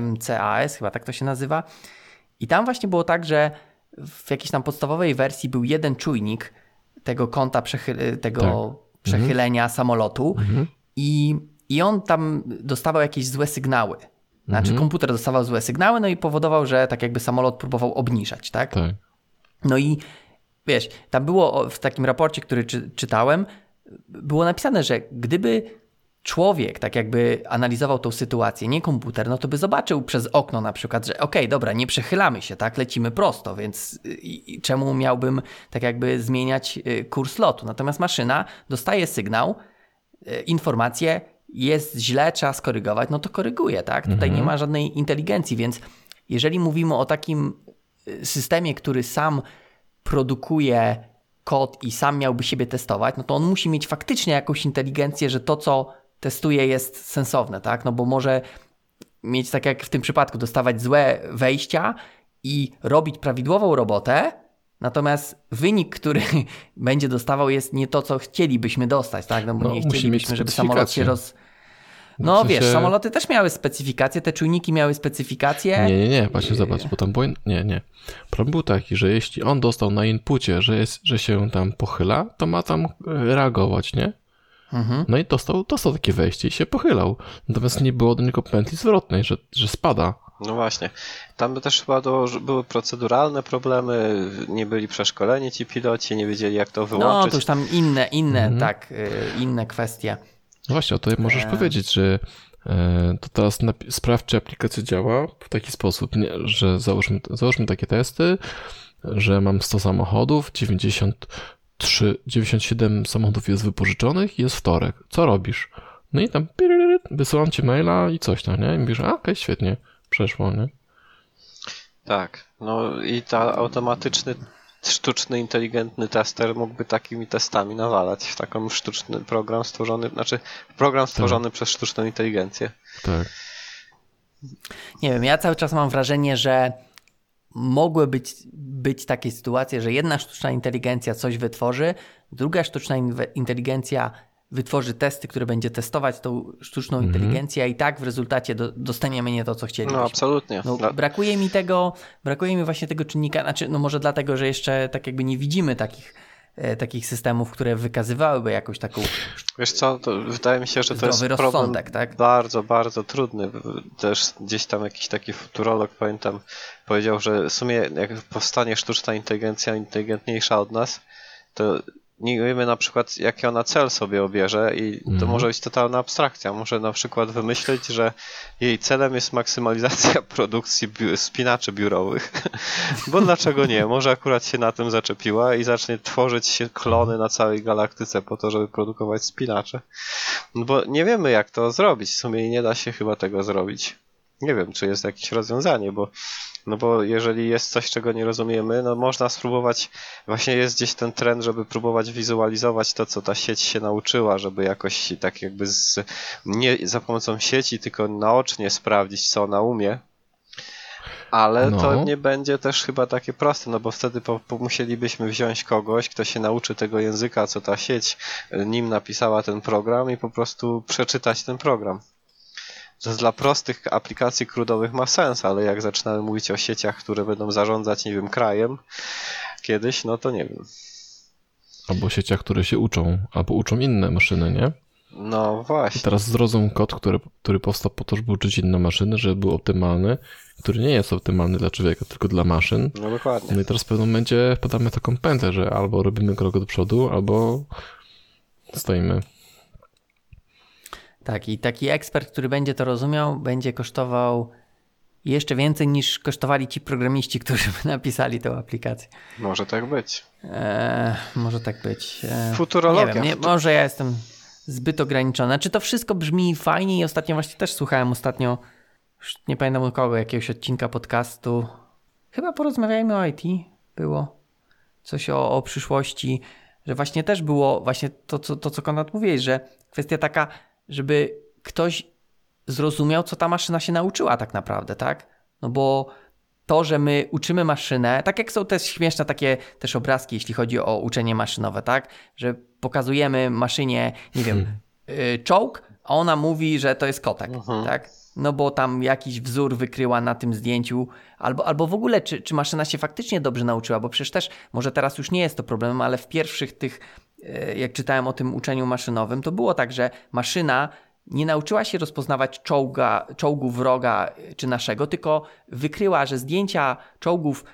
MCAS, chyba tak to się nazywa. I tam właśnie było tak, że w jakiejś tam podstawowej wersji był jeden czujnik tego kąta przechy- tego przechylenia samolotu Mhm. i, i on tam dostawał jakieś złe sygnały. Znaczy Mhm. komputer dostawał złe sygnały, no i powodował, że tak jakby samolot próbował obniżać, tak? Tak. No i wiesz, tam było w takim raporcie, który czy, czytałem, było napisane, że gdyby człowiek tak jakby analizował tą sytuację, nie komputer, no to by zobaczył przez okno na przykład, że okej, dobra, nie przechylamy się, tak, lecimy prosto, więc y, czemu miałbym tak jakby zmieniać y, kurs lotu? Natomiast maszyna dostaje sygnał, y, informację, jest źle, trzeba skorygować, no to koryguje, tak? Tutaj Mhm. nie ma żadnej inteligencji, więc jeżeli mówimy o takim systemie, który sam produkuje kod i sam miałby siebie testować, no to on musi mieć faktycznie jakąś inteligencję, że to, co testuje, jest sensowne, tak? No bo może mieć, tak jak w tym przypadku, dostawać złe wejścia i robić prawidłową robotę, natomiast wynik, który będzie dostawał, jest nie to, co chcielibyśmy dostać, tak? No bo No, nie chcielibyśmy, żeby samolot się roz... No sensie- wiesz, samoloty też miały specyfikacje, te czujniki miały specyfikacje. Nie, nie, nie, właśnie zobacz, bo tam było... Nie, nie. Problem był taki, że jeśli on dostał na inpucie, że, jest, że się tam pochyla, to ma tam e, reagować, nie? Mhm. No i dostał, dostał takie wejście i się pochylał. Natomiast nie było do niego pętli zwrotnej, że, że spada. No właśnie. Tam by też chyba do, że były proceduralne problemy, nie byli przeszkoleni ci piloci, nie wiedzieli jak to No wyłączyć. to już tam inne, inne, Mhm. tak, y, inne kwestie. No właśnie, o to możesz Eee. powiedzieć, że e, to teraz sprawdź, czy aplikacja działa w taki sposób, nie, że załóżmy, załóżmy takie testy, że mam 100 samochodów, 93, 97 samochodów jest wypożyczonych i jest wtorek. Co robisz? No i tam wysyłam ci maila i coś tam, nie? I mówisz, a okej, świetnie, przeszło, nie? Tak. No i ta automatyczny, sztuczny, inteligentny tester mógłby takimi testami nawalać w taką sztuczny program stworzony, znaczy program stworzony przez sztuczną inteligencję. Tak. Nie wiem, ja cały czas mam wrażenie, że mogły być, być takie sytuacje, że jedna sztuczna inteligencja coś wytworzy, druga sztuczna inteligencja wytworzy testy, które będzie testować tą sztuczną Mhm. inteligencję, a i tak w rezultacie do, dostaniemy nie to, co chcieliśmy. No absolutnie. No, brakuje mi tego, brakuje mi właśnie tego czynnika, znaczy, no może dlatego, że jeszcze tak jakby nie widzimy takich, takich systemów, które wykazywałyby jakąś taką Wiesz co, to wydaje mi się, że to jest problem tak? bardzo, bardzo trudny. Też gdzieś tam jakiś taki futurolog, pamiętam, powiedział, że w sumie jak powstanie sztuczna inteligencja inteligentniejsza od nas, to nie wiemy na przykład, jaki ona cel sobie obierze i to Mhm. może być totalna abstrakcja. Może na przykład wymyśleć, że jej celem jest maksymalizacja produkcji biu- spinaczy biurowych. Bo dlaczego nie? Może akurat się na tym zaczepiła i zacznie tworzyć się klony na całej galaktyce po to, żeby produkować spinacze. No bo nie wiemy, jak to zrobić. W sumie nie da się chyba tego zrobić. Nie wiem, czy jest jakieś rozwiązanie, bo no bo jeżeli jest coś, czego nie rozumiemy, no można spróbować, właśnie jest gdzieś ten trend, żeby próbować wizualizować to, co ta sieć się nauczyła, żeby jakoś tak jakby z, nie za pomocą sieci, tylko naocznie sprawdzić, co ona umie. Ale No. to nie będzie też chyba takie proste, no bo wtedy po, po musielibyśmy wziąć kogoś, kto się nauczy tego języka, co ta sieć nim napisała ten program i po prostu przeczytać ten program. To dla prostych aplikacji krudowych ma sens, ale jak zaczynamy mówić o sieciach, które będą zarządzać, nie wiem, krajem kiedyś, no to nie wiem. Albo sieciach, które się uczą, albo uczą inne maszyny, nie? No I właśnie. teraz zrozum kod, który, który powstał po to, żeby uczyć inne maszyny, żeby był optymalny, który nie jest optymalny dla człowieka, tylko dla maszyn. No dokładnie. No i teraz w pewnym momencie wpadamy taką pętlę, że albo robimy krok do przodu, albo stoimy. Tak, i taki ekspert, który będzie to rozumiał, będzie kosztował jeszcze więcej niż kosztowali ci programiści, którzy by napisali tę aplikację. Może tak być. Eee, może tak być. Eee, Futurologia. Nie wiem, nie, może ja jestem zbyt ograniczony. Czy to wszystko brzmi fajnie i ostatnio właśnie też słuchałem ostatnio, już nie pamiętam u kogo, jakiegoś odcinka podcastu. Chyba porozmawiajmy o IT było. Coś o, o przyszłości, że właśnie też było właśnie to, co, to, co Konrad mówiłeś, że kwestia taka, żeby ktoś zrozumiał, co ta maszyna się nauczyła tak naprawdę, tak? No bo to, że my uczymy maszynę, tak jak są też śmieszne takie też obrazki, jeśli chodzi o uczenie maszynowe, tak? Że pokazujemy maszynie, nie wiem, y, czołg, a ona mówi, że to jest kotek, tak? No bo tam jakiś wzór wykryła na tym zdjęciu, albo, albo w ogóle, czy, czy maszyna się faktycznie dobrze nauczyła, bo przecież też, może teraz już nie jest to problemem, ale w pierwszych tych, jak czytałem o tym uczeniu maszynowym, to było tak, że maszyna nie nauczyła się rozpoznawać czołga, czołgu wroga y, czy naszego, tylko wykryła, że zdjęcia czołgów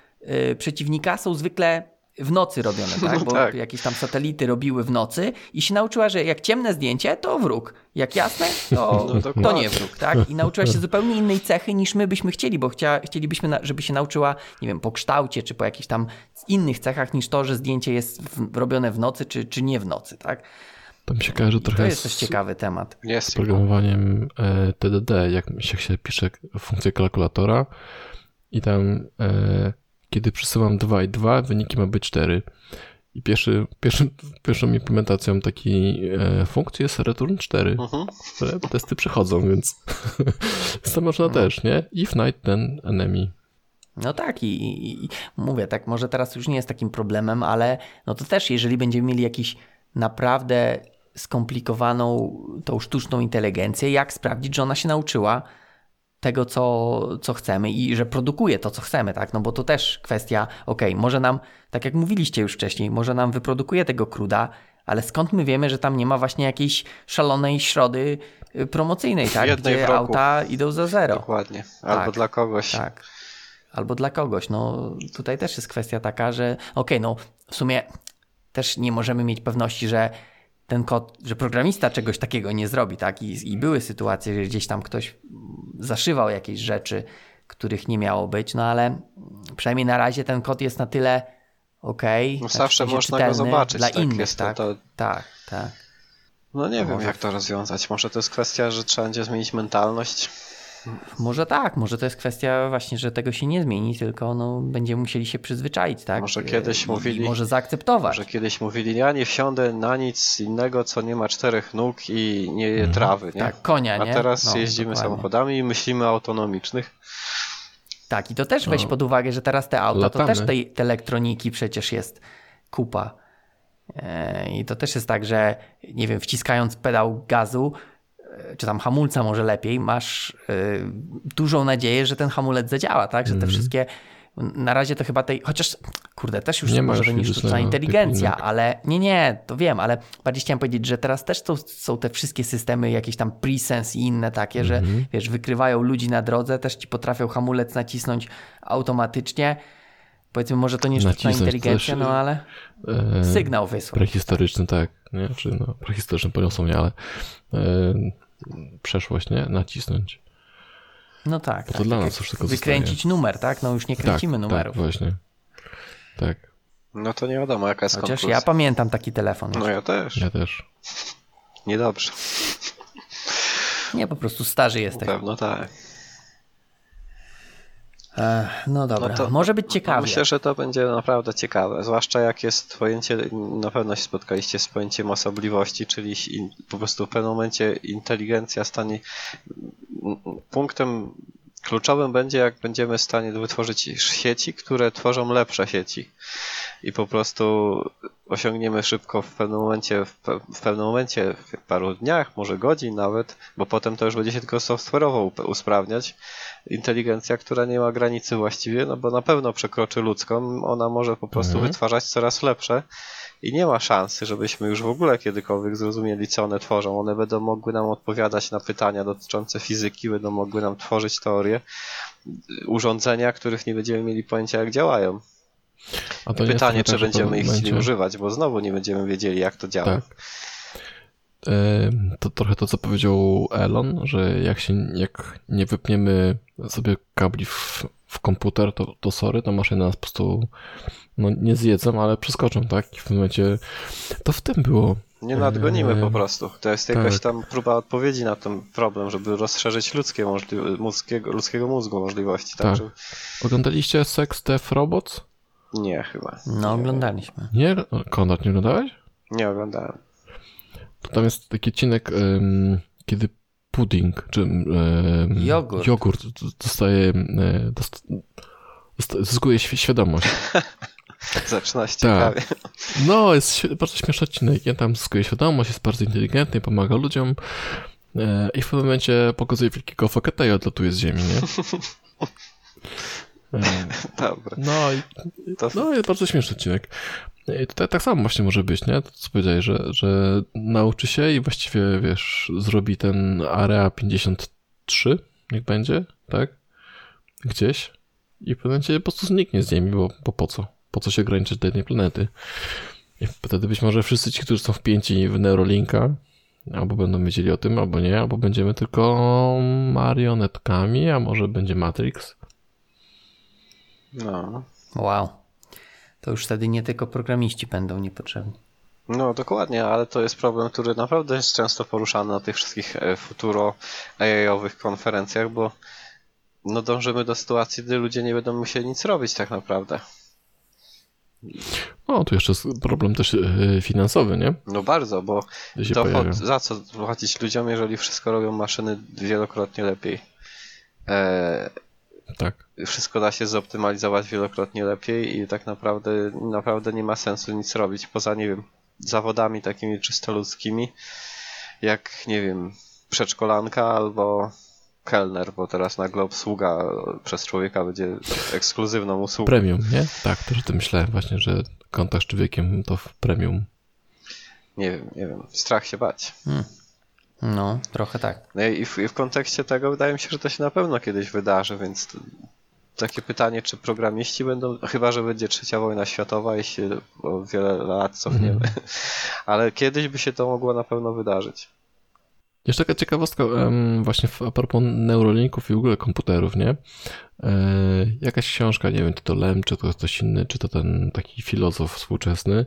y, przeciwnika są zwykle w nocy robione, tak? Bo Tak. jakieś tam satelity robiły w nocy i się nauczyła, że jak ciemne zdjęcie, to wróg. Jak jasne, to, No to nie wróg, tak? I nauczyła się zupełnie innej cechy niż my byśmy chcieli, bo chcia, chcielibyśmy, na, żeby się nauczyła, nie wiem, po kształcie, czy po jakichś tam innych cechach niż to, że zdjęcie jest w, robione w nocy, czy, czy nie w nocy, tak? To mi się kojarzy I to trochę jest z też ciekawy temat. Jest. programowaniem e, TDD, jak się, jak się pisze funkcję kalkulatora i tam e, kiedy przesyłam 2 i 2, wyniki ma być 4. I pierwszy, pierwszy, pierwszą implementacją takiej e, funkcji jest return 4, Mhm. które testy przechodzą, więc to można też, nie? If night, then enemy. No tak, i, i, i mówię, tak, może teraz już nie jest takim problemem, ale no to też, jeżeli będziemy mieli jakiś naprawdę skomplikowaną tą sztuczną inteligencję, jak sprawdzić, że ona się nauczyła tego, co, co chcemy i że produkuje to, co chcemy, tak? No bo to też kwestia, ok, może nam, tak jak mówiliście już wcześniej, może nam wyprodukuje tego kruda, ale skąd my wiemy, że tam nie ma właśnie jakiejś szalonej środy y, promocyjnej, tak? Gdzie roku. auta idą za zero. Dokładnie. Albo tak, dla kogoś. Tak. Albo dla kogoś. No tutaj też jest kwestia taka, że ok, no w sumie też nie możemy mieć pewności, że ten kod, że programista czegoś takiego nie zrobi, tak? I, I były sytuacje, że gdzieś tam ktoś zaszywał jakieś rzeczy, których nie miało być, no ale przynajmniej na razie ten kod jest na tyle ok. No zawsze można go zobaczyć. Dla tak innych, jest tak? To, tak, tak. No nie no wiem, może... jak to rozwiązać. Może to jest kwestia, że trzeba będzie zmienić mentalność. Może tak, może to jest kwestia właśnie, że tego się nie zmieni, tylko no, będziemy musieli się przyzwyczaić, tak? Może kiedyś I, mówili. może zaakceptować. Może kiedyś mówili, ja nie wsiądę na nic innego, co nie ma czterech nóg i nie je mhm. trawy, nie? Tak, konia, nie? A teraz no, jeździmy dokładnie. samochodami i myślimy autonomicznych. Tak, i to też weź no. pod uwagę, że teraz te auta, Latamy. to też tej, te elektroniki przecież jest kupa. E, I to też jest tak, że nie wiem, wciskając pedał gazu, czy tam hamulca może lepiej, masz y, dużą nadzieję, że ten hamulec zadziała, tak? Że te mm. wszystkie na razie to chyba tej, chociaż kurde, też już nie może to nie sztuczna inteligencja, ale nie, nie, to wiem, ale bardziej chciałem powiedzieć, że teraz też to są te wszystkie systemy, jakieś tam presense i inne takie, że mm -hmm. wiesz, wykrywają ludzi na drodze, też ci potrafią hamulec nacisnąć automatycznie. Powiedzmy, może to nie sztuczna inteligencja, też, no ale e, sygnał wysłać. Prehistoryczny, tak. Nie? Czy no, prehistoryczny poniosą mnie, ale e, przeszłość, nie? Nacisnąć. No tak. Bo to tak, dla nas wszystko Wykręcić zostaje. numer, tak? No już nie kręcimy tak, numerów. Tak, właśnie. Tak. No to nie wiadomo, jaka jest Chociaż konkluzja. ja pamiętam taki telefon. No ja też. Ja też. Niedobrze. Nie, po prostu starzy jesteś. Pewno tak. No dobra, no to, może być ciekawe. Myślę, że to będzie naprawdę ciekawe, zwłaszcza jak jest pojęcie, na pewno się spotkaliście z pojęciem osobliwości, czyli po prostu w pewnym momencie inteligencja stanie punktem kluczowym będzie, jak będziemy w stanie wytworzyć sieci, które tworzą lepsze sieci i po prostu osiągniemy szybko w pewnym momencie, w pewnym momencie, w paru dniach, może godzin nawet, bo potem to już będzie się tylko software'owo usprawniać. Inteligencja, która nie ma granicy właściwie, no bo na pewno przekroczy ludzką, ona może po prostu mhm. wytwarzać coraz lepsze i nie ma szansy, żebyśmy już w ogóle kiedykolwiek zrozumieli, co one tworzą. One będą mogły nam odpowiadać na pytania dotyczące fizyki, będą mogły nam tworzyć teorie, urządzenia, których nie będziemy mieli pojęcia, jak działają. Pytanie, czy będziemy ich chcieli używać, bo znowu nie będziemy wiedzieli, jak to działa. Tak. To trochę to, co powiedział Elon, że jak się jak nie wypniemy sobie kabli w, w komputer, to, to sorry, to maszyny nas po prostu no, nie zjedzą, ale przeskoczą, tak? I w tym momencie to w tym było. Nie nadgonimy po prostu. To jest tak. jakaś tam próba odpowiedzi na ten problem, żeby rozszerzyć ludzkie możli- mózgiego, ludzkiego mózgu możliwości. Tak? tak. Oglądaliście Sex Death Robots? Nie, chyba. No, oglądaliśmy. Nie? Konrad, nie oglądałeś? Nie oglądałem. To tam jest taki odcinek, um, kiedy pudding, czy um, jogurt. jogurt dostaje, dost, zyskuje świadomość. Zaczyna się ciekawie. Tak. No, jest bardzo śmieszny odcinek. Ja tam zyskuje świadomość, jest bardzo inteligentny, pomaga ludziom e, i w pewnym momencie pokazuje wielkiego faketa i odlatuje z ziemi, nie? Dobra. No, i, to... no jest bardzo śmieszny odcinek. I tutaj tak samo właśnie może być, nie? To co powiedziałeś, że, że nauczy się i właściwie, wiesz, zrobi ten Area 53, niech będzie, tak? Gdzieś. I w pewnym momencie po prostu zniknie z Ziemi, bo, bo po co? Po co się ograniczyć do jednej planety? I wtedy być może wszyscy ci, którzy są wpięci w Neurolinka, albo będą wiedzieli o tym, albo nie, albo będziemy tylko marionetkami, a może będzie Matrix. No. Wow. To już wtedy nie tylko programiści będą niepotrzebni. No dokładnie, ale to jest problem, który naprawdę jest często poruszany na tych wszystkich e, futuro AI-owych konferencjach, bo no dążymy do sytuacji, gdy ludzie nie będą musieli nic robić tak naprawdę. No, tu jeszcze jest problem też e, finansowy, nie? No bardzo, bo to za co płacić ludziom, jeżeli wszystko robią maszyny wielokrotnie lepiej. E, tak. Wszystko da się zoptymalizować wielokrotnie lepiej i tak naprawdę, naprawdę nie ma sensu nic robić, poza, nie wiem, zawodami takimi czysto ludzkimi, jak, nie wiem, przedszkolanka albo kelner, bo teraz nagle obsługa przez człowieka będzie ekskluzywną usługą. Premium, nie? Tak, też o tym myślałem właśnie, że kontakt z człowiekiem to w premium. Nie wiem, nie wiem. Strach się bać. Hmm. No, trochę tak. No i w, i w kontekście tego wydaje mi się, że to się na pewno kiedyś wydarzy, więc to, takie pytanie, czy programiści będą, chyba że będzie trzecia wojna światowa, jeśli o wiele lat cofniemy, Mhm. ale kiedyś by się to mogło na pewno wydarzyć. Jeszcze taka ciekawostka właśnie a propos neurolinków i w ogóle komputerów, nie? E, jakaś książka, nie wiem, czy to Lem, czy to ktoś inny, czy to ten taki filozof współczesny,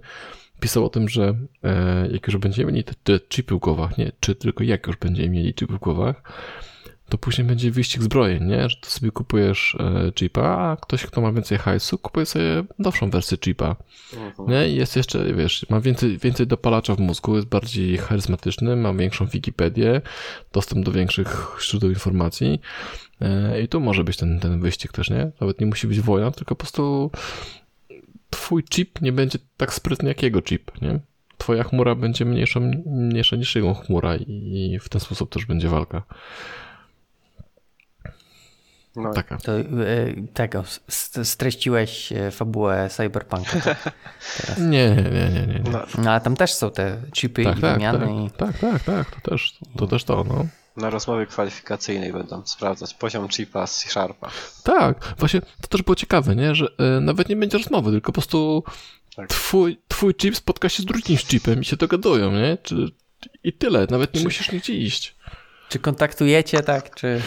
pisał o tym, że e, jak już będziemy mieli te, te chipy w głowach, nie, czy tylko jak już będziemy mieli chipy w głowach, to później będzie wyścig zbrojeń, nie? Że to sobie kupujesz e, chipa, a ktoś, kto ma więcej hajsu, kupuje sobie nowszą wersję chipa. Mhm. Nie? I jest jeszcze, wiesz, ma więcej, więcej dopalacza w mózgu, jest bardziej charyzmatyczny, ma większą Wikipedię, dostęp do większych źródeł informacji. E, I tu może być ten, ten wyścig też, nie? Nawet nie musi być wojna, tylko po prostu twój chip nie będzie tak sprytny jak jego chip, nie? Twoja chmura będzie mniejsza, mniejsza niż jego chmura i w ten sposób też będzie walka. No, Taka. To e, tego, streściłeś e, fabułę Cyberpunka. tak? Teraz. Nie, nie, nie, nie, nie. no, No ale tam też są te chipy Tak, i tak, wymiany. tak, I... tak, tak, tak, to też to, też to no. na rozmowie kwalifikacyjnej będą sprawdzać poziom chipa z C-Sharpa. Tak, właśnie to też było ciekawe, nie? że e, nawet nie będzie rozmowy, tylko po prostu Tak. twój, twój chip spotka się z drugim chipem i się dogadują, nie? Czy, i tyle, nawet nie musisz nigdzie iść. Czy kontaktujecie, tak? Czy...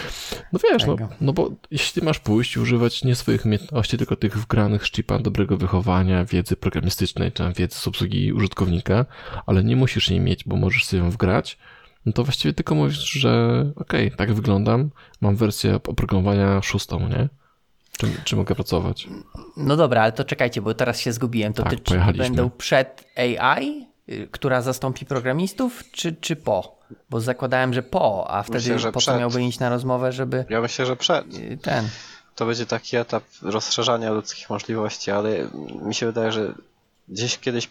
No wiesz, no, no bo jeśli masz pójść używać nie swoich umiejętności, tylko tych wgranych z chipa, dobrego wychowania, wiedzy programistycznej, czy tam wiedzy z obsługi użytkownika, ale nie musisz jej mieć, bo możesz sobie ją wgrać, no to właściwie tylko mówisz, że okej, tak wyglądam, mam wersję oprogramowania szóstą, nie? Czy, czy mogę pracować? No dobra, ale to czekajcie, bo teraz się zgubiłem. To Tak, chipy pojechaliśmy. będą przed AI, która zastąpi programistów, czy, czy po? Bo zakładałem, że po, a wtedy Myślę, po przed. miałby iść na rozmowę, żeby Ja myślę, że przed. y, ten... To będzie taki etap rozszerzania ludzkich możliwości, ale mi się wydaje, że gdzieś kiedyś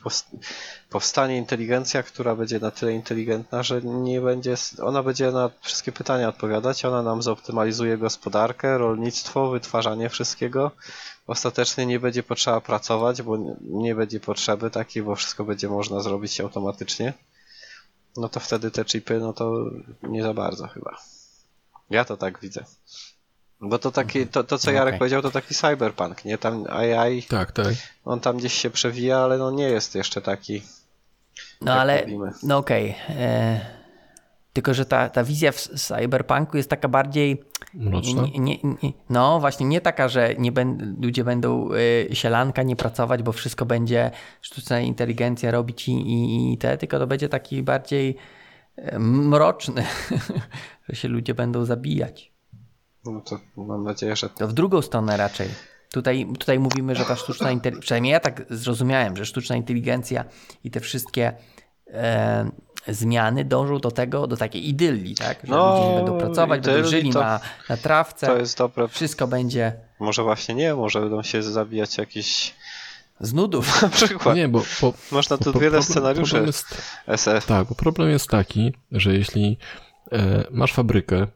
powstanie inteligencja, która będzie na tyle inteligentna, że nie będzie, ona będzie na wszystkie pytania odpowiadać, ona nam zoptymalizuje gospodarkę, rolnictwo, wytwarzanie wszystkiego. Ostatecznie nie będzie potrzeba pracować, bo nie będzie potrzeby takiej, bo wszystko będzie można zrobić automatycznie. No to wtedy te chipy, no to nie za bardzo chyba. Ja to tak widzę. Bo to taki, to, to co Jarek Okej. powiedział, to taki cyberpunk, nie? Tam AI, Tak, tak. on tam gdzieś się przewija, ale no nie jest jeszcze taki. No jak ale, mówimy. no okej. e, Tylko, że ta, ta wizja w cyberpunku jest taka bardziej... Mroczna. Nie, nie, nie, no właśnie, nie taka, że nie ben, ludzie będą y, sielanka nie pracować, bo wszystko będzie sztuczna inteligencja robić i, i, i te, tylko to będzie taki bardziej e, mroczny, że się ludzie będą zabijać. No to mam nadzieję, że To w drugą stronę raczej. Tutaj, tutaj mówimy, że ta sztuczna inteligencja, przynajmniej ja tak zrozumiałem, że sztuczna inteligencja i te wszystkie e, zmiany dążą do tego, do takiej idylii, tak? Że No, ludzie nie będą pracować, będą żyli to- na, na trawce, to jest dobre. wszystko będzie Może właśnie nie, może będą się zabijać jakieś. z nudów. Na przykład. Nie, bo, bo Można tu pro- wiele problem- scenariuszy Problem jest, SF. tak, bo problem jest taki, że jeśli e, masz fabrykę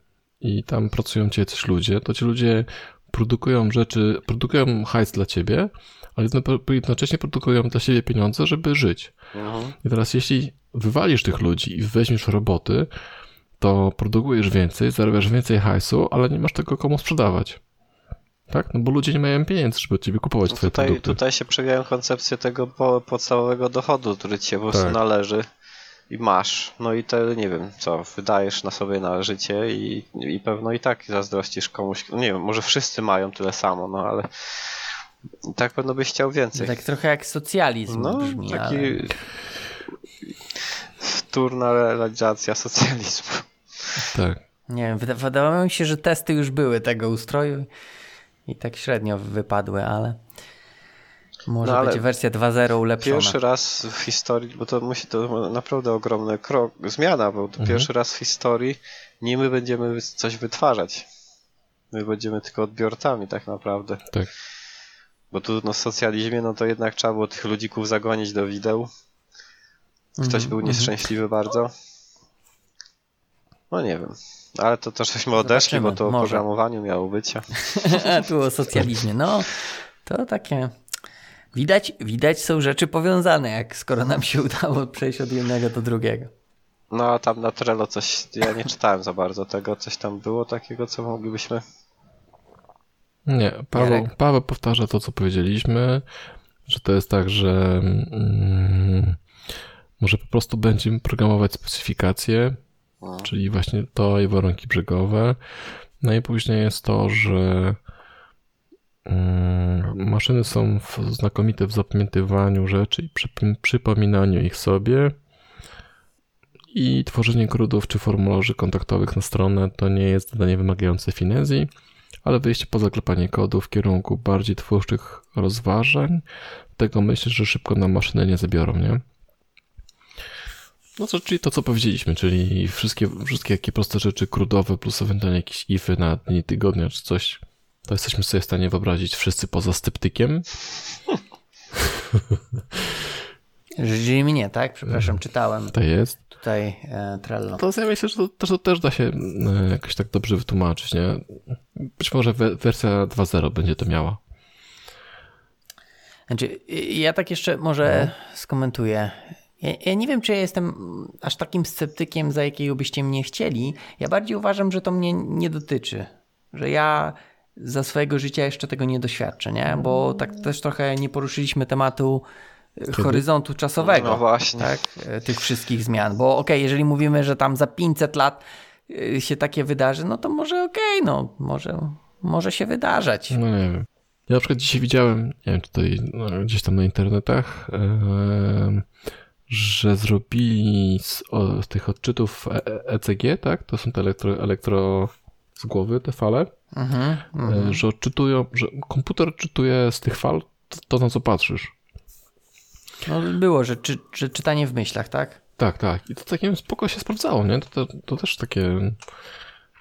i tam pracują ci jacyś ludzie, to ci ludzie produkują rzeczy, produkują hajs dla ciebie, ale jedno- jednocześnie produkują dla siebie pieniądze, żeby żyć. Mhm. I teraz jeśli wywalisz tych ludzi i weźmiesz roboty, to produkujesz więcej, zarabiasz więcej hajsu, ale nie masz tego komu sprzedawać. Tak? No bo ludzie nie mają pieniędzy, żeby od ciebie kupować No twoje tutaj, produkty. tutaj się przewijają koncepcje tego po, podstawowego dochodu, który ci się po prostu Tak. należy i masz. No i to nie wiem, co, wydajesz na sobie na życie i, i pewno i tak zazdrościsz komuś. No nie wiem, może wszyscy mają tyle samo, no ale i tak pewno byś chciał więcej. Tak trochę jak socjalizm No, brzmi, taki ale... wtórna realizacja socjalizmu. Tak. Nie wiem, wyda- wydawało mi się, że testy już były tego ustroju i tak średnio wypadły, ale może No, będzie wersja 2.0 ulepszona. Pierwszy raz w historii, bo to musi to naprawdę ogromny krok, zmiana, bo to Mhm. pierwszy raz w historii nie my będziemy coś wytwarzać. My będziemy tylko odbiorcami tak naprawdę. Tak. Bo tu no, w socjalizmie no to jednak trzeba było tych ludzików zagonić do wideł. Ktoś Mhm, był mhm. nieszczęśliwy bardzo. No nie wiem. Ale to też żeśmy odeszli, bo Zobaczymy, to o może. programowaniu miało być. A tu o socjalizmie. No, to takie. Widać, widać są rzeczy powiązane, jak skoro nam się udało przejść od jednego do drugiego. No a tam na Trello coś, ja nie czytałem za bardzo tego, coś tam było takiego, co moglibyśmy... Nie, Paweł? Paweł powtarza to, co powiedzieliśmy, że to jest tak, że mm, może po prostu będziemy programować specyfikacje, No. czyli właśnie to i warunki brzegowe. No i później jest to, że maszyny są znakomite w zapamiętywaniu rzeczy i przyp- przypominaniu ich sobie. I tworzenie grudów czy formularzy kontaktowych na stronę to nie jest zadanie wymagające finezji, ale wyjście poza klepanie kodu w kierunku bardziej twórczych rozważań, tego myślę, że szybko nam maszyny nie zabiorą, nie? No co, czyli to, co powiedzieliśmy, czyli wszystkie, wszystkie jakie proste rzeczy krudowe, plus ewentualnie jakieś ify na dni tygodnia czy coś, to jesteśmy sobie w stanie wyobrazić wszyscy poza sceptykiem. Żyli mnie, tak? Przepraszam, czytałem To jest. tutaj e, Trello. To ja myślę, że to, to, to też da się e, jakoś tak dobrze wytłumaczyć, nie? Być może we, wersja 2.0 będzie to miała. Znaczy, ja tak jeszcze może skomentuję. Ja, ja nie wiem, czy ja jestem aż takim sceptykiem, za jakiego byście mnie chcieli. Ja bardziej uważam, że to mnie nie dotyczy. Że ja za swojego życia jeszcze tego nie doświadczę, nie? Bo tak też trochę nie poruszyliśmy tematu y, horyzontu czasowego. No właśnie. Tak? Y, Tych wszystkich zmian. Bo okej, jeżeli mówimy, że tam za 500 lat y, się takie wydarzy, no to może okej, no może, może się wydarzać. No nie wiem. Ja na przykład dzisiaj widziałem, nie wiem, czy tutaj no, gdzieś tam na internetach, em, że zrobili z, o, z tych odczytów E- E- ECG, tak? To są te elektro, elektro z głowy, te fale, Mhm, mhm. e, że odczytują, że komputer odczytuje z tych fal to, to na co patrzysz. No było, że, czy, że czytanie w myślach, tak? Tak, tak. I to takim spoko się sprawdzało, nie? To, to, to też takie.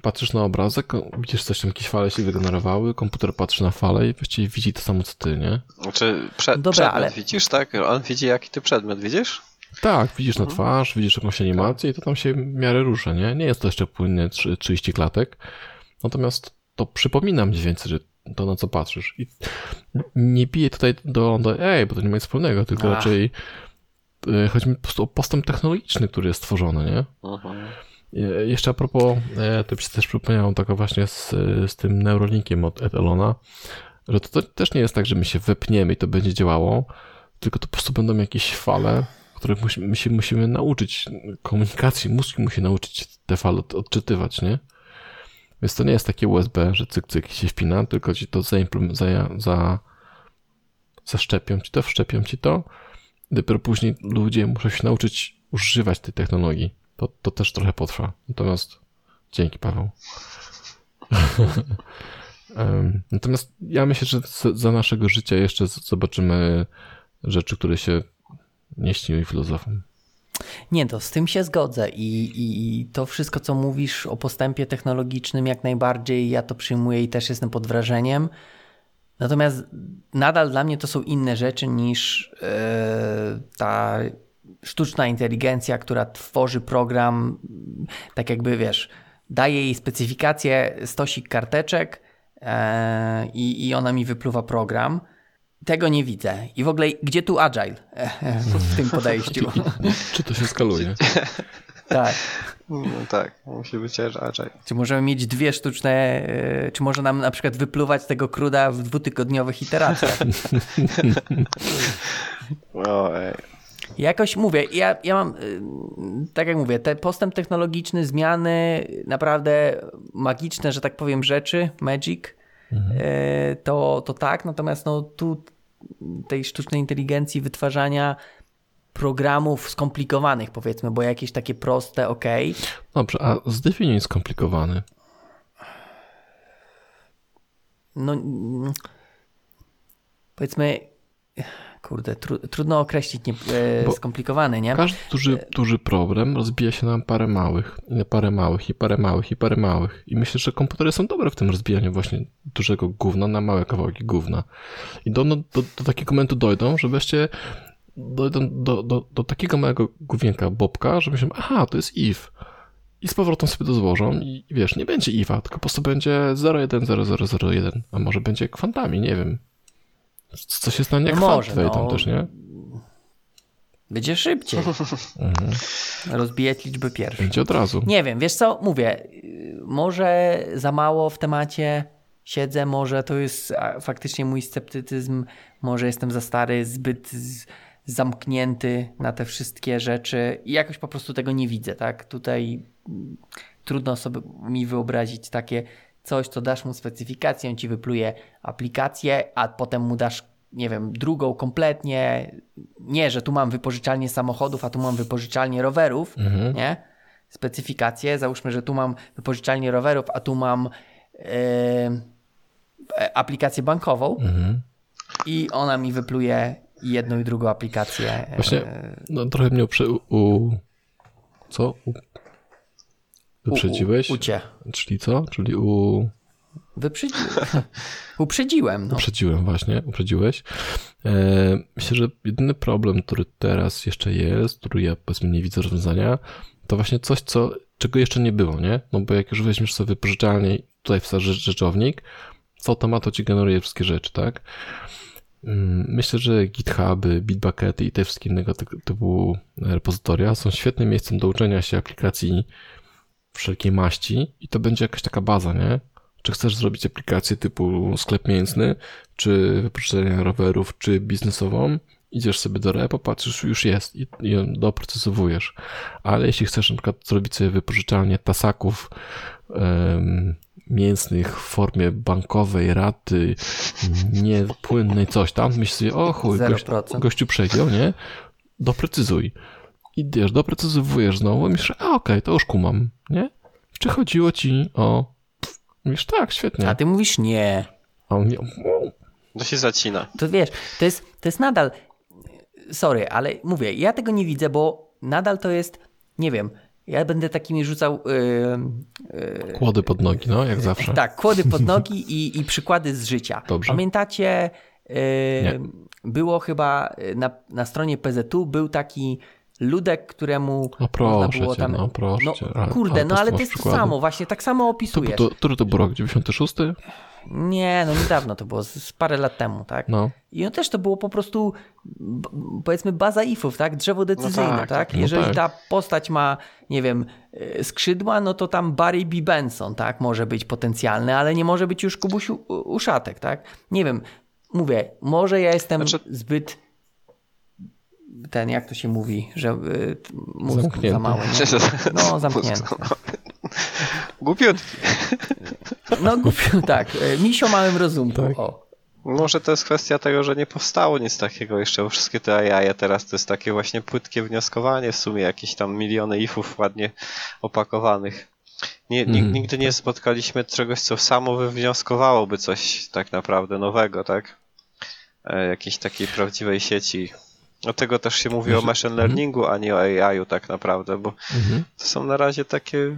Patrzysz na obrazek, widzisz coś tam, jakieś fale się wygenerowały, komputer patrzy na falę i właściwie widzi to samo co ty, nie? Znaczy, prze, Dobra, przedmiot ale- widzisz, tak? On widzi jaki ty przedmiot, widzisz? Tak, widzisz na twarz, widzisz jakąś animację i to tam się w miarę rusza, nie? Nie jest to jeszcze płynnie trzy- 30 klatek, natomiast to przypomina mniej więcej, że to na co patrzysz. I nie bije tutaj do, do ej, bo to nie ma nic wspólnego, tylko Ach. raczej e, chodzi mi po prostu o postęp technologiczny, który jest stworzony, nie? Mhm. Je- Jeszcze a propos, e, to mi się też przypomniało taka właśnie z, z tym Neuralinkiem od Elona, że to, to też nie jest tak, że my się wepniemy i to będzie działało, tylko to po prostu będą jakieś fale, których musimy, my się musimy nauczyć komunikacji, mózg musi nauczyć te fale od, odczytywać, nie? Więc to nie jest takie USB, że cyk, cyk się wpina, tylko ci to za, za, zaszczepią ci to, wszczepią ci to. Dopiero później ludzie muszą się nauczyć używać tej technologii. To, to też trochę potrwa. Natomiast dzięki, Paweł. Natomiast ja myślę, że za- naszego życia jeszcze zobaczymy rzeczy, które się nie śniły filozofom. Nie, to z tym się zgodzę i, i, to wszystko, co mówisz o postępie technologicznym, jak najbardziej ja to przyjmuję i też jestem pod wrażeniem. Natomiast nadal dla mnie to są inne rzeczy niż e, ta sztuczna inteligencja, która tworzy program, tak jakby wiesz, daje jej specyfikację, stosik karteczek i, i ona mi wypluwa program. Tego nie widzę. I w ogóle, gdzie tu agile e, w tym podejściu? Czy to się skaluje? tak. No tak, musi być agile. Czy możemy mieć dwie sztuczne, e, czy może nam na przykład wypluwać tego kruda w dwutygodniowych iteracjach? Ojej. Jakoś mówię, ja, ja mam, y, tak jak mówię, ten postęp technologiczny, zmiany, naprawdę magiczne, że tak powiem, rzeczy, magic, e, to, to tak, natomiast no tu tej sztucznej inteligencji, wytwarzania programów skomplikowanych powiedzmy, bo jakieś takie proste, ok, Dobrze, a zdefiniuj skomplikowany. no powiedzmy, kurde, tru, trudno określić nie, e, skomplikowany, nie? Każdy duży, duży problem rozbija się na parę małych, i na parę małych, i parę małych, i parę małych. I myślę, że komputery są dobre w tym rozbijaniu właśnie dużego gówna na małe kawałki gówna. I do, no, do, do takiego momentu dojdą, że wreszcie dojdę do, do, do takiego małego główienka Bobka, że myślę, aha, to jest if. I z powrotem sobie to złożą i wiesz, nie będzie ifa, tylko po prostu będzie 010001, a może będzie kwantami, nie wiem. Co się stanie, jak No może, no. też, nie? Będzie szybciej. Mhm. Rozbijać liczby pierwsze. Będzie od razu. Nie wiem, wiesz co, mówię, może za mało w temacie siedzę, może to jest faktycznie mój sceptycyzm, może jestem za stary, zbyt zamknięty na te wszystkie rzeczy i jakoś po prostu tego nie widzę, tak? Tutaj mm, trudno sobie mi wyobrazić takie coś, co dasz mu specyfikację, on ci wypluje aplikację, a potem mu dasz, nie wiem, drugą kompletnie, nie, że tu mam wypożyczalnię samochodów, a tu mam wypożyczalnię rowerów, Mhm. nie? Specyfikację. Załóżmy, że tu mam wypożyczalnię rowerów, a tu mam e, aplikację bankową Mhm. i ona mi wypluje jedną i drugą aplikację. Właśnie, e, no trochę mnie. U, u... Co? Wyprzedziłeś? U, u, ucie. Czyli co? Czyli u... Wyprzedzi... Uprzedziłem. No. Uprzedziłem właśnie, uprzedziłeś. E, myślę, że jedyny problem, który teraz jeszcze jest, który ja powiedzmy nie widzę rozwiązania, to właśnie coś, co, czego jeszcze nie było, nie? No bo jak już weźmiesz sobie wypożyczalnię tutaj wsadzisz rzeczownik, z automatu ci generuje wszystkie rzeczy, tak? Mm, Myślę, że GitHuby, Bitbuckety i te wszystkie innego ty- typu repozytoria są świetnym miejscem do uczenia się aplikacji wszelkiej maści i to będzie jakaś taka baza, nie? Czy chcesz zrobić aplikację typu sklep mięsny, czy wypożyczenie rowerów, czy biznesową, idziesz sobie do repo, patrzysz, już jest i, i doprecyzowujesz. Ale jeśli chcesz na przykład zrobić sobie wypożyczalnię tasaków em, mięsnych w formie bankowej, raty, niepłynnej, coś tam, myślisz sobie, o chuj, gość, 0%. gościu przegiął, nie? Doprecyzuj. I wiesz, doprecyzowujesz znowu, myślisz, a okej, to już kumam, nie? Czy chodziło ci o... Mówisz, tak, świetnie. A ty mówisz nie. A on mówi, "O, To się zacina. To wiesz, to jest, to jest nadal. Sorry, ale mówię, ja tego nie widzę, bo nadal to jest. Nie wiem. Ja będę takimi rzucał. Yy, kłody pod nogi, no, jak zawsze. Tak, kłody pod nogi i, i przykłady z życia. Dobrze. Pamiętacie, yy, było chyba na, na stronie PZU był taki ludek, któremu No proszę można było cię, tam... no proszę cię. Ale- kurde, no to ale to jest to przykłady. samo, właśnie tak samo To, opisujesz. to, który to był rok? 96? Nie, no niedawno to było, z, z parę lat temu, tak? No. I no też to było po prostu powiedzmy baza ifów, tak? Drzewo decyzyjne, tak, tak? no Jeżeli tak. ta postać ma, nie wiem, y, skrzydła, no to tam Barry B. Benson, tak? Może być potencjalny, ale nie może być już Kubuś Uszatek, tak? Nie wiem, mówię, może ja jestem Znaczy- zbyt ten, jak to się mówi, że y, mózg Zamknięty. za mały. Nie? No, zamknięty. Głupiutki. No głupio, tak. y, Misio małym rozumku. Tak. O. Może to jest kwestia tego, że nie powstało nic takiego jeszcze, bo wszystkie te AI teraz to jest takie właśnie płytkie wnioskowanie w sumie, jakieś tam miliony ifów ładnie opakowanych. Nie, ni- Mhm. Nigdy nie spotkaliśmy czegoś, co samo wywnioskowałoby coś tak naprawdę nowego, tak? E, jakiejś takiej prawdziwej sieci. Dlatego też się mówi o Znaczy- machine learningu, a nie o AI-u tak naprawdę, bo Mhm. to są na razie takie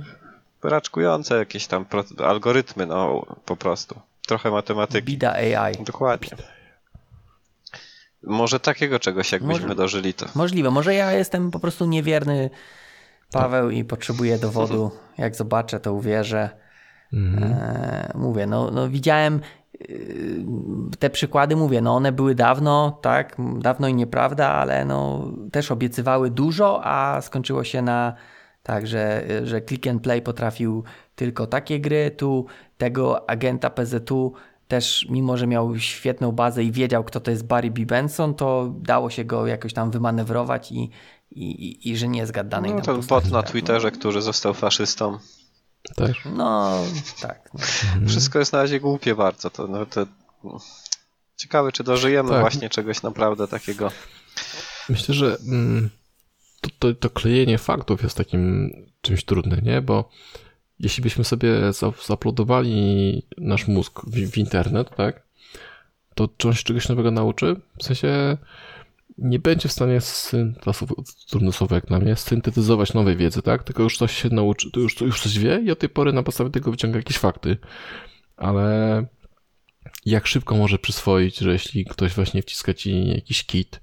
raczkujące jakieś tam algorytmy, no po prostu. Trochę matematyki. Bida AI. Dokładnie. Może takiego czegoś, jakbyśmy Może- dożyli, to. Możliwe. Może ja jestem po prostu niewierny Paweł i potrzebuję dowodu. Jak zobaczę, to uwierzę. Mhm. E, mówię, no, no widziałem te przykłady, mówię, no one były dawno, tak, dawno i nieprawda, ale no też obiecywały dużo, a skończyło się na tak, że, że Click and Play potrafił tylko takie gry, tu tego agenta PZU też, mimo że miał świetną bazę i wiedział, kto to jest Barry B. Benson, to dało się go jakoś tam wymanewrować i, i, i, i że nie zgadł danej No, ten bot na. Twitterze, który został faszystą. Też. No, tak. No. Wszystko jest na razie głupie bardzo. To, no, to... Ciekawe, czy dożyjemy Tak. właśnie czegoś naprawdę takiego. Myślę, że mm, to, to, to klejenie faktów jest takim czymś trudnym, nie? Bo jeśli byśmy sobie za- zauploadowali nasz mózg w, w internet, tak? To czy on się czegoś nowego nauczy? W sensie nie będzie w stanie słowo jak na mnie, syntetyzować nowej wiedzy, tak? Tylko już coś się nauczy, to już, już coś wie i od tej pory na podstawie tego wyciąga jakieś fakty. Ale jak szybko może przyswoić, że jeśli ktoś właśnie wciska ci jakiś kit,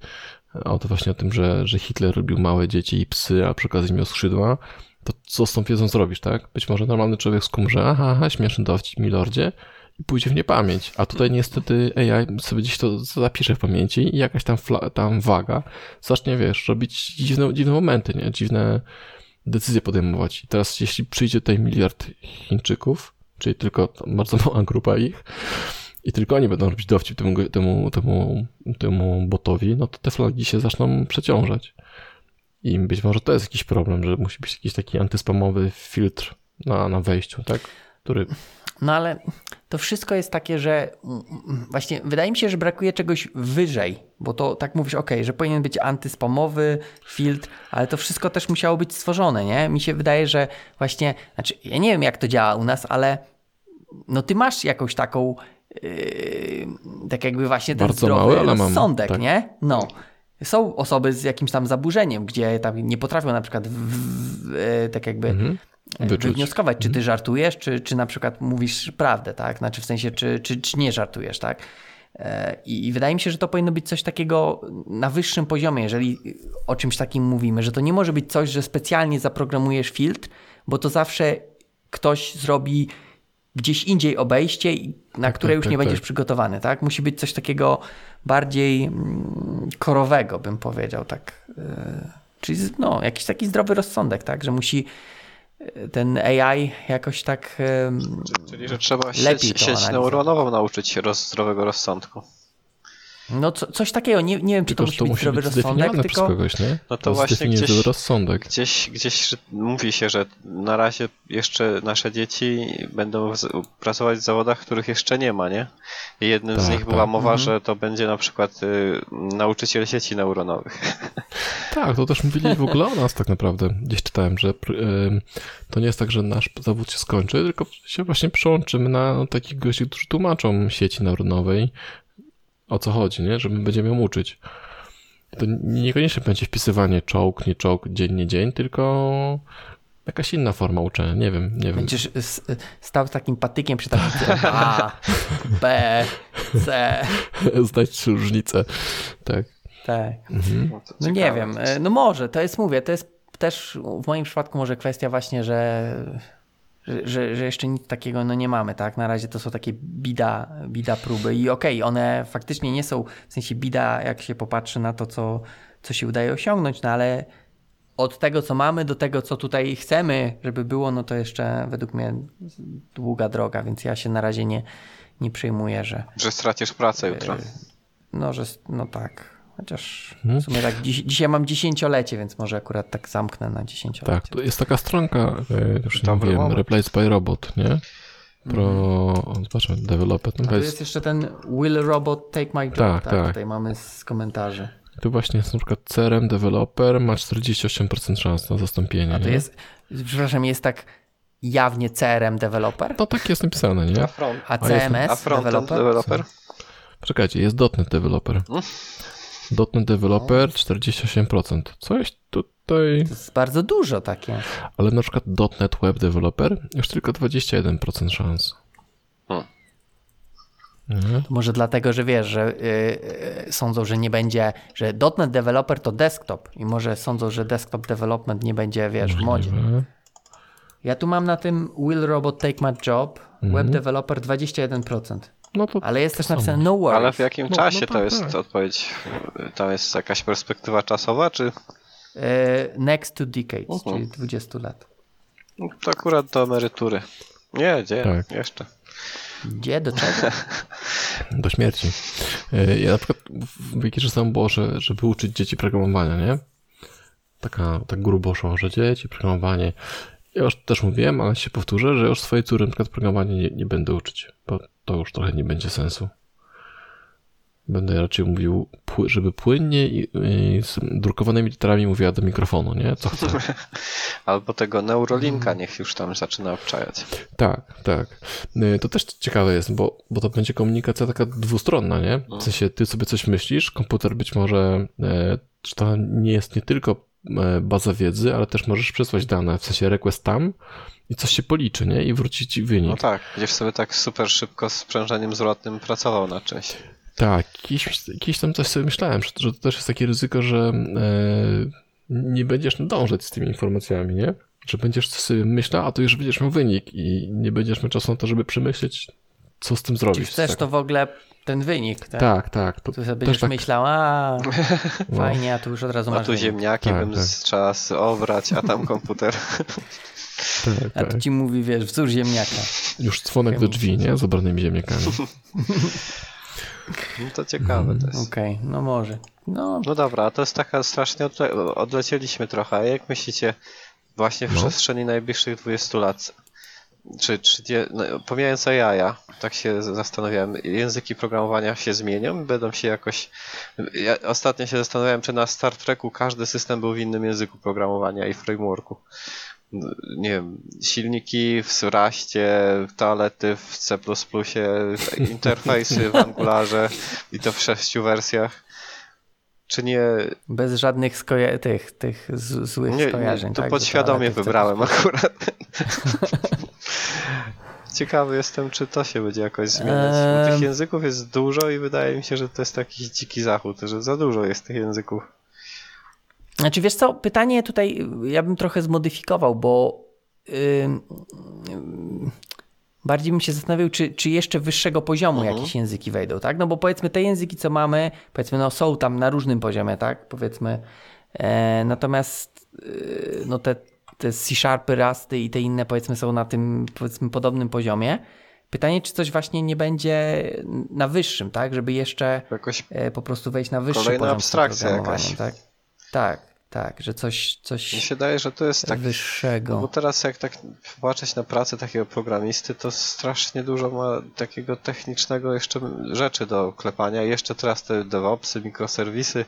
o to właśnie o tym, że, że Hitler lubił małe dzieci i psy, a przy okazji miał skrzydła, to co z tą wiedzą zrobisz, tak? Być może normalny człowiek skumrze, aha, aha, śmieszny dowcip, milordzie, i pójdzie w niepamięć. A tutaj niestety AI sobie gdzieś to zapisze w pamięci i jakaś tam, tam waga zacznie, wiesz, robić dziwne, dziwne momenty, nie? Dziwne decyzje podejmować. I teraz jeśli przyjdzie tutaj miliard Chińczyków, czyli tylko bardzo mała grupa ich, i tylko oni będą robić dowcip temu, temu, temu, temu botowi, no to te flagi się zaczną przeciążać. I być może to jest jakiś problem, że musi być jakiś taki antyspamowy filtr na, na wejściu, tak? Który no ale to wszystko jest takie, że właśnie wydaje mi się, że brakuje czegoś wyżej, bo to tak mówisz, ok, że powinien być antyspamowy filtr, ale to wszystko też musiało być stworzone, nie? Mi się wydaje, że właśnie, znaczy ja nie wiem jak to działa u nas, ale no ty masz jakąś taką yy, tak jakby właśnie ten Bardzo zdrowy mały, ale mam, rozsądek, tak. nie? No. Są osoby z jakimś tam zaburzeniem, gdzie tam nie potrafią na przykład w, w, w, tak jakby mhm. Wyczuć. wywnioskować, czy ty Mhm. żartujesz, czy, czy na przykład mówisz prawdę, tak? Znaczy w sensie, czy, czy, czy nie żartujesz, tak? E, I, I wydaje mi się, że to powinno być coś takiego na wyższym poziomie, jeżeli o czymś takim mówimy, że to nie może być coś, że specjalnie zaprogramujesz filtr, bo to zawsze ktoś zrobi gdzieś indziej obejście, na które tak, już tak, nie będziesz tak. przygotowany, tak? Musi być coś takiego bardziej mm, korowego, bym powiedział, tak. E, Czyli no, jakiś taki zdrowy rozsądek, tak? Że musi ten AI jakoś tak. Czyli, że trzeba Lepiej sieć, sieć neuronową nauczyć się roz, zdrowego rozsądku. No, co, coś takiego. Nie, nie wiem, czy to Tylko, że musi to być musi być rozsądek, tylko. kogoś, nie? No to jest właśnie gdzieś- rozsądek. Gdzieś, gdzieś mówi się, że na razie jeszcze nasze dzieci będą w, pracować w zawodach, których jeszcze nie ma, nie? I jednym z Tak, nich była tak. mowa, Mhm. że to będzie na przykład y, nauczyciel sieci neuronowych. Tak, to też mówili w ogóle o nas tak naprawdę. Gdzieś czytałem, że em, to nie jest tak, że nasz zawód się skończy, tylko się właśnie przełączymy na takich gości, którzy tłumaczą sieci neuronowej o co chodzi, nie? Że my będziemy ją uczyć. To niekoniecznie będzie wpisywanie czołg, nie czołg, dzień, nie dzień, tylko jakaś inna forma uczenia. Nie wiem, nie wiem. Będziesz s- stał z takim patykiem przy tablicy A, B, C. Znać różnicę. Tak. Tak. Mhm. No, No nie wiem. e, No może, to jest, mówię, to jest też w moim przypadku może kwestia właśnie, że, że, że, że jeszcze nic takiego no nie mamy, tak? Na razie to są takie bida, bida próby i okej, one faktycznie nie są, w sensie bida, jak się popatrzy na to, co, co się udaje osiągnąć, no ale od tego, co mamy, do tego, co tutaj chcemy, żeby było, no to jeszcze według mnie długa droga, więc ja się na razie nie, nie przejmuję, że Że stracisz pracę jutro. no, że no tak. Chociaż Mhm. w sumie tak dziś, dzisiaj mam dziesięciolecie, więc może akurat tak zamknę na dziesięciolecie. Tak, to jest taka stronka, e, już nie Dobry wiem. Replace by Robot, nie? Pro, zobaczmy, developer. No to tu jest, jest jeszcze ten Will Robot Take My Job, Tak, tak, tak. Tutaj mamy z komentarzy. tu właśnie jest na przykład CRM developer, ma 48% szans na zastąpienie. A to nie? jest, przepraszam, jest tak jawnie CRM developer, No tak jest napisane, nie? A, front, a A jest- CMS a frontend developer? developer? Czekajcie, jest .NET developer. Mm. .NET developer 48%. Coś tutaj... To jest bardzo dużo takie. Ale na przykład .NET web developer już tylko 21% szans. Hmm. To może dlatego, że wiesz, że yy, yy, sądzą, że nie będzie, że .NET developer to desktop i może sądzą, że desktop development nie będzie, wiesz, w modzie. Ja tu mam na tym Will Robot Take My Job, Mhm. Web Developer 21%. No to Ale jest też samo. napisane No Worries. Ale w jakim No, czasie no to tak, jest tak. odpowiedź? Tam jest jakaś perspektywa czasowa, czy E, Next to Decades, Mhm. czyli 20 lat. No, to akurat do emerytury? Nie, gdzie? Tak. Jeszcze. Gdzie, do czego? do śmierci. E, Ja na przykład w Wikirze było, że, żeby uczyć dzieci programowania, nie? Taka, tak grubo szło, że dzieci, programowanie. Ja już też mówiłem, ale się powtórzę, że już swojej córy na przykład programowania nie, nie będę uczyć, bo to już trochę nie będzie sensu. Będę raczej mówił, żeby płynnie i, i z drukowanymi literami mówiła do mikrofonu, nie? Co. Albo tego Neurolinka niech już tam zaczyna obczajać. Tak, tak. Y, To też ciekawe jest, bo, bo to będzie komunikacja taka dwustronna, nie? W sensie ty sobie coś myślisz, komputer być może, że to nie jest nie tylko baza wiedzy, ale też możesz przesłać dane, w sensie request tam i coś się policzy, nie? I wróci ci wynik. No tak, będziesz sobie tak super szybko z sprzężeniem zwrotnym pracował nad czymś. Tak, jakieś, jakieś tam coś sobie myślałem, że, że to też jest takie ryzyko, że e, nie będziesz nadążać z tymi informacjami, nie? Że będziesz sobie myślał, a to już będziesz miał wynik i nie będziesz miał czasu na to, żeby przemyśleć, co z tym zrobić. Czy chcesz tak. to w ogóle ten wynik, tak? Tak, tak. To Tu sobie będziesz tak, myślał, a no. fajnie, a tu już od razu A masz tu wynik. ziemniaki Tak, bym tak. czas obrać, a tam komputer. tak, A tak. tu ci mówi, wiesz, wzór ziemniaka. Już dzwonek do drzwi, nie? Z obranymi ziemniakami. No to ciekawe to jest. Okej, no może. No, No dobra, a to jest taka strasznie odle odlecieliśmy trochę. A jak myślicie, właśnie w No. przestrzeni najbliższych 20 lat, czy 30, no, pomijając jaja, tak się zastanawiałem, języki programowania się zmienią? Będą się jakoś... Ja ostatnio się zastanawiałem, czy na Star Treku każdy system był w innym języku programowania i frameworku. Nie wiem, silniki w Raście, toalety w C++, interfejsy w Angularze i to w sześciu wersjach. Czy nie, bez żadnych skoja- tych, tych z- złych nie, skojarzeń. nie to tak? podświadomie wybrałem akurat. Ciekawy jestem, czy to się będzie jakoś zmieniać. Tych języków jest dużo i wydaje mi się, że to jest jakiś dziki zachód, że za dużo jest tych języków. Znaczy wiesz co, pytanie tutaj ja bym trochę zmodyfikował, bo ym, bardziej bym się zastanawiał, czy, czy jeszcze wyższego poziomu Mhm. jakieś języki wejdą, tak? No bo powiedzmy te języki, co mamy, powiedzmy no są tam na różnym poziomie, tak? Powiedzmy, e, natomiast y, no te, te C-Sharpy, Rusty i te inne powiedzmy są na tym powiedzmy podobnym poziomie. Pytanie, czy coś właśnie nie będzie na wyższym, tak? Żeby jeszcze Jakoś e, po prostu wejść na wyższy Kolejna poziom abstrakcja programowania, jakaś. Tak, tak, tak, że coś, coś mi się wydaje, że to jest tak wyższego. Bo teraz jak tak patrzeć na pracę takiego programisty, to strasznie dużo ma takiego technicznego jeszcze rzeczy do klepania. Jeszcze teraz te DevOpsy, mikroserwisy,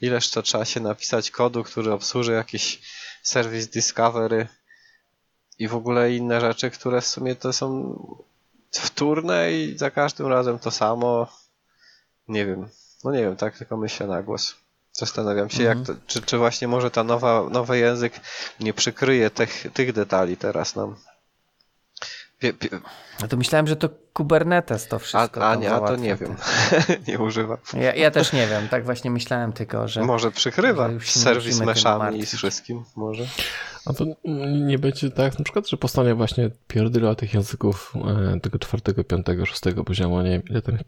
ileż to trzeba się napisać kodu, który obsłuży jakiś serwis Discovery i w ogóle inne rzeczy, które w sumie to są wtórne i za każdym razem to samo. Nie wiem. No nie wiem, tak tylko myślę na głos. Zastanawiam się, jak to, czy, czy właśnie może ta nowa, nowy język nie przykryje tych, tych detali teraz nam. Wie, wie, No to myślałem, że to Kubernetes to a, wszystko a tam nie, a to nie wiem. nie używam. Ja, ja też nie wiem, tak właśnie myślałem tylko, że Może przykrywa że serwis meszami i z wszystkim. Może. A to nie będzie tak na przykład, że powstanie właśnie pierdyla tych języków e, tego czwartego, piątego, szóstego poziomu, nie wiem ile ten,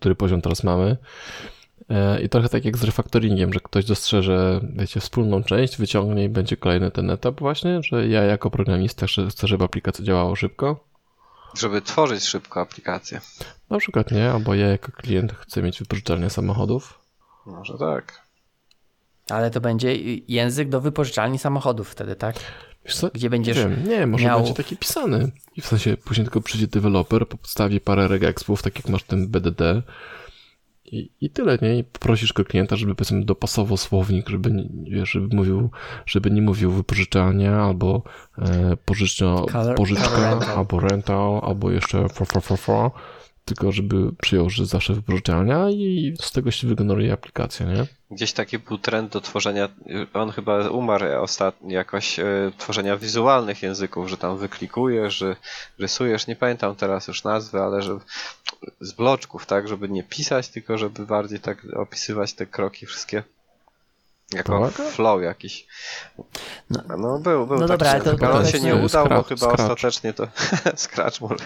który poziom teraz mamy. E, I trochę tak jak z refaktoringiem, że ktoś dostrzeże, wiecie, wspólną część, wyciągnie i będzie kolejny ten etap właśnie, że ja jako programista chcę- chcę, żeby aplikacja działała szybko. Żeby tworzyć szybko aplikację. Na przykład nie, albo ja jako klient chcę mieć wypożyczalnię samochodów. Może tak. ale to będzie język do wypożyczalni samochodów wtedy, tak? Wiesz co? Gdzie będziesz Nie wiem, nie, może miał- będzie taki pisany. I w sensie później tylko przyjdzie deweloper, podstawi parę regexpów, tak jak masz ten BDD i, i tyle, nie? I prosisz go klienta, żeby powiedzmy dopasował słownik, żeby, nie- żeby mówił, żeby nie mówił wypożyczalnia, albo e, pożyczka, rental. albo rental, albo jeszcze for, for, for, for, tylko żeby przyjął, że zawsze wypożyczalnia i z tego się wygeneruje aplikacja, nie? Gdzieś taki był trend do tworzenia, on chyba umarł ostatnio jakoś, e, tworzenia wizualnych języków, że tam wyklikujesz, że rysujesz, nie pamiętam teraz już nazwy, ale że z bloczków, tak, żeby nie pisać, tylko żeby bardziej tak opisywać te kroki wszystkie. Jako Pomaga? flow jakiś. No, był, był no taki dobra, ale to- on to się nie udał, bo chyba Scratch. ostatecznie to Scratch może.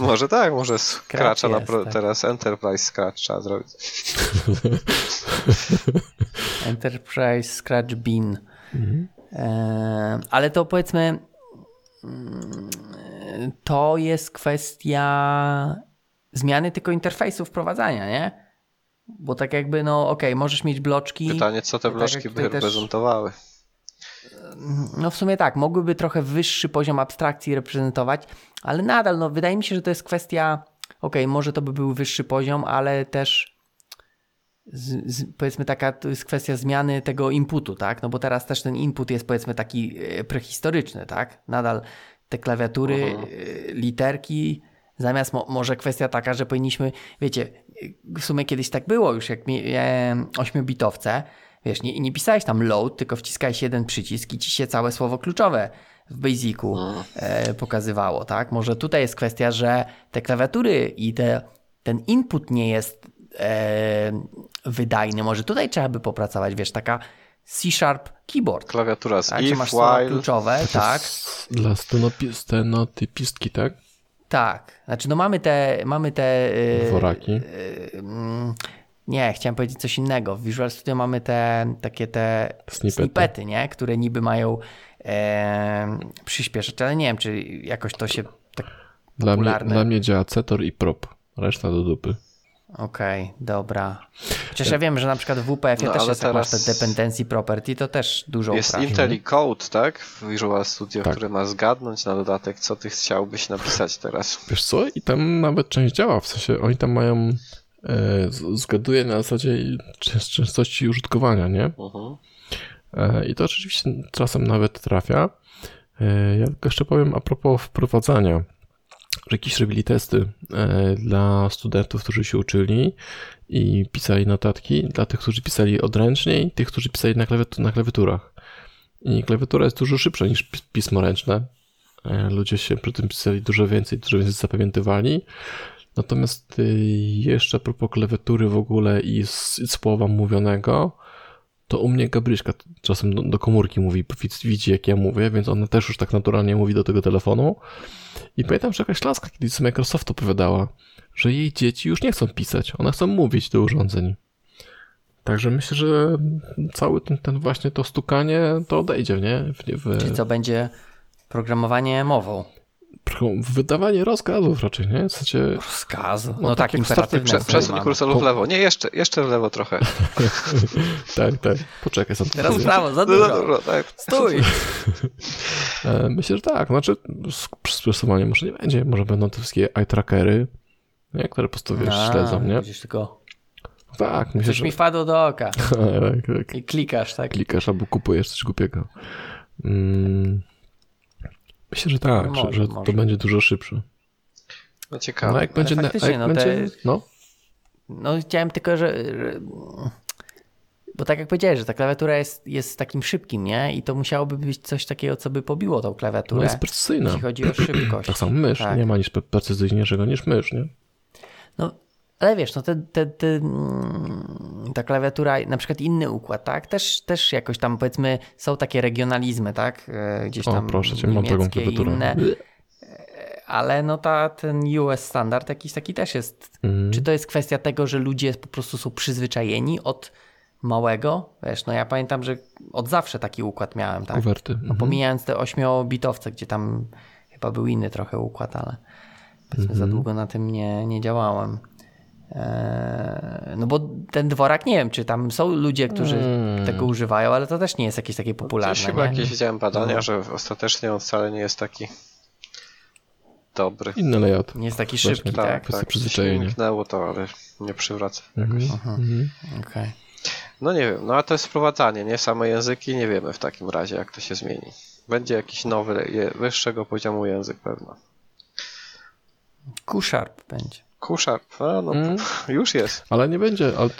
Może tak, może Scratcha na jest, pro, tak. teraz Enterprise Scratch trzeba zrobić. Enterprise Scratch Bean. E, ale to powiedzmy, mm, to jest kwestia zmiany tylko interfejsu wprowadzania, nie? Bo tak jakby, no okej, możesz mieć bloczki. Pytanie, co te tak bloczki by tutaj też- reprezentowały. No w sumie tak, mogłyby trochę wyższy poziom abstrakcji reprezentować, ale nadal, no wydaje mi się, że to jest kwestia, okej, może to by był wyższy poziom, ale też z, z, powiedzmy taka, to jest kwestia zmiany tego inputu, tak? No bo teraz też ten input jest powiedzmy taki e, prehistoryczny, tak? Nadal te klawiatury, Mhm. e, literki, zamiast mo, może kwestia taka, że powinniśmy, wiecie, w sumie kiedyś tak było już, jak miałem 8-bitowce, wiesz, nie, nie pisałeś tam load, tylko wciskałeś jeden przycisk i ci się całe słowo kluczowe w Basicu e, pokazywało, tak? Może tutaj jest kwestia, że te klawiatury i te, ten input nie jest e, wydajny. Może tutaj trzeba by popracować, wiesz, taka C-Sharp keyboard. Klawiatura z Tak, if, masz słowa while. kluczowe, tak, Dla stenopi- stenotypistki, tak? Tak. Znaczy, no mamy te, mamy te... y, Woraki. y, mm, nie, chciałem powiedzieć coś innego. W Visual Studio mamy te takie te Snippety. snippety, nie? które niby mają e, przyspieszać, ale nie wiem, czy jakoś to się tak... Dla mnie, Popularne. dla mnie działa Cetor i Prop. Reszta do dupy. Okej, dobra. Chociaż ja wiem, że na przykład w WPF-ie No, też jest, jak masz te teraz- dependency property, to też dużo Jest upraszcza. IntelliCode, tak? W Visual Studio, Tak. który ma zgadnąć na dodatek, co ty chciałbyś napisać teraz. Wiesz co? I tam nawet część działa. W sensie oni tam mają. E, zgaduje na zasadzie częst- częstości użytkowania, nie? Mhm. E, I to oczywiście czasem nawet trafia. E, Ja tylko jeszcze powiem a propos wprowadzania, że jakieś robili testy e, dla studentów, którzy się uczyli i pisali notatki, dla tych, którzy pisali odręcznie i tych, którzy pisali na, klawiat- na klawiaturach. I klawiatura jest dużo szybsza niż pis- pismo ręczne. E, Ludzie się przy tym pisali dużo więcej, dużo więcej zapamiętywali. Natomiast y, jeszcze a propos klawiatury w ogóle i słowa mówionego, to u mnie Gabryśka czasem do, do komórki mówi, widz- widzi jak ja mówię, więc ona też już tak naturalnie mówi do tego telefonu. I pamiętam, że jakaś laska kiedyś z Microsoftu opowiadała, że jej dzieci już nie chcą pisać, one chcą mówić do urządzeń. Także myślę, że cały ten, ten właśnie to stukanie to odejdzie, nie? W, w, Czyli co będzie programowanie mową. Wydawanie rozkazów raczej, nie? W sensie, Rozkazu. No, No, tak, imperatywne. Prze- przesuń mamy. kursor w lewo. Nie, jeszcze, jeszcze w lewo trochę. tak, tak, poczekaj, sam Teraz w prawo, za No, no, dużo. no, tak. Stój. E, Myślę, że tak. Znaczy, przystosowania może nie będzie. Może będą te wszystkie eye trackery, nie? które po prostu wiesz, A, śledzą, nie? Widzisz tylko, Tak, myślę, coś że mi wpadło do oka tak, tak. i klikasz, tak? klikasz albo kupujesz coś głupiego. Mm. Myślę, że tak, No że, może, że może. to będzie dużo szybsze. No No, ciekawe. a jak będzie, na, a faktycznie, jak no będzie, te- no, No chciałem tylko, że... że... Bo tak jak powiedziałeś, że ta klawiatura jest, jest takim szybkim, nie? I to musiałoby być coś takiego, co by pobiło tą no klawiaturę. jest precyzyjna. jeśli chodzi o szybkość. Tak samo mysz, Tak. nie ma nic pre- precyzyjniejszego niż mysz, nie? No, ale wiesz, no te, te, te, mm, ta klawiatura, na przykład inny układ, tak? Też, też jakoś tam powiedzmy są takie regionalizmy, tak? E, Gdzieś O, tam proszę cię, mam taką klawiaturę. inne. Ale no ta, ten US standard jakiś taki też jest. Mm. Czy to jest kwestia tego, że ludzie po prostu są przyzwyczajeni od małego? Wiesz, no ja pamiętam, że od zawsze taki układ miałem, tak? Kuwerty. No, Mhm. pomijając te ośmiobitowce, gdzie tam chyba był inny trochę układ, ale powiedzmy Mhm. za długo na tym nie, nie działałem. Eee, no bo ten dworak, nie wiem, czy tam są ludzie, którzy Mm. tego używają, ale to też nie jest jakieś takie popularne. Gdzieś chyba nie? jakieś widziałem badania, No. że ostatecznie on wcale nie jest taki dobry. Inny layout. Nie jest taki Właśnie, szybki, tak. tak? Tak. Mknęło to, ale nie przywraca. Mhm. Mhm. Okej. No nie wiem, no a to jest wprowadzanie, nie? Same języki nie wiemy w takim razie, jak to się zmieni. Będzie jakiś nowy, wyższego poziomu język pewno. Q-Sharp będzie. Q-Sharp, a no Mm. już jest. Ale nie będzie, ale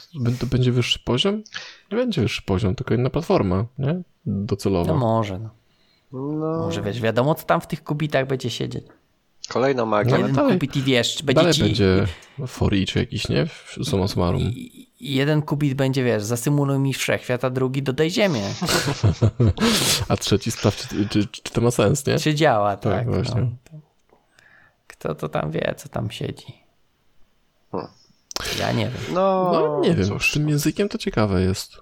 będzie wyższy poziom? Nie będzie wyższy poziom, tylko inna platforma, nie? Docelowa. No może, no. No, Może wiesz, wiadomo co tam w tych kubitach będzie siedzieć. kolejna magia. Jeden dalej- kubit i wiesz, czy będzie Dalej ci... będzie for each jakiś, nie? Summa summarum. i jeden kubit będzie, wiesz, zasymuluj mi wszechświat, a drugi dodaj ziemię. A trzeci sprawdź, czy, czy, czy to ma sens, nie? Czy działa, Tak, tak? właśnie. No. Kto to tam wie, co tam siedzi? Ja nie wiem. No, No nie wiem, cóż, z tym językiem to ciekawe jest.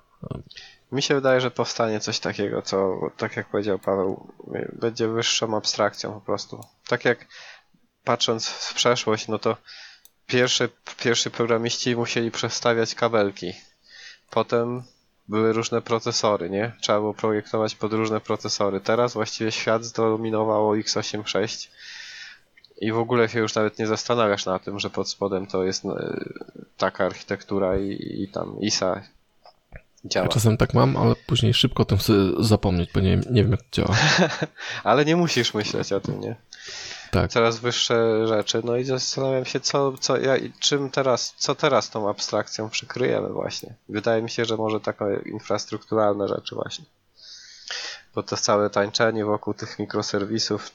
mi się wydaje, że powstanie coś takiego, co, tak jak powiedział Paweł, będzie wyższą abstrakcją po prostu. Tak jak patrząc w przeszłość, no to pierwszy, pierwszy programiści musieli przestawiać kabelki. Potem były różne procesory, nie? Trzeba było projektować pod różne procesory. Teraz właściwie świat zdominowało x86 i w ogóle się już nawet nie zastanawiasz na tym, że pod spodem to jest e, taka architektura i, i tam ISA działa. Ja czasem tak mam, ale później szybko o tym chcę zapomnieć, bo nie, nie wiem jak to działa. Ale nie musisz myśleć o tym, nie? Tak. Coraz wyższe rzeczy, no i zastanawiam się, co, co, ja, czym teraz, co teraz tą abstrakcją przykryjemy właśnie. Wydaje mi się, że może takie infrastrukturalne rzeczy właśnie. Bo to całe tańczenie wokół tych mikroserwisów,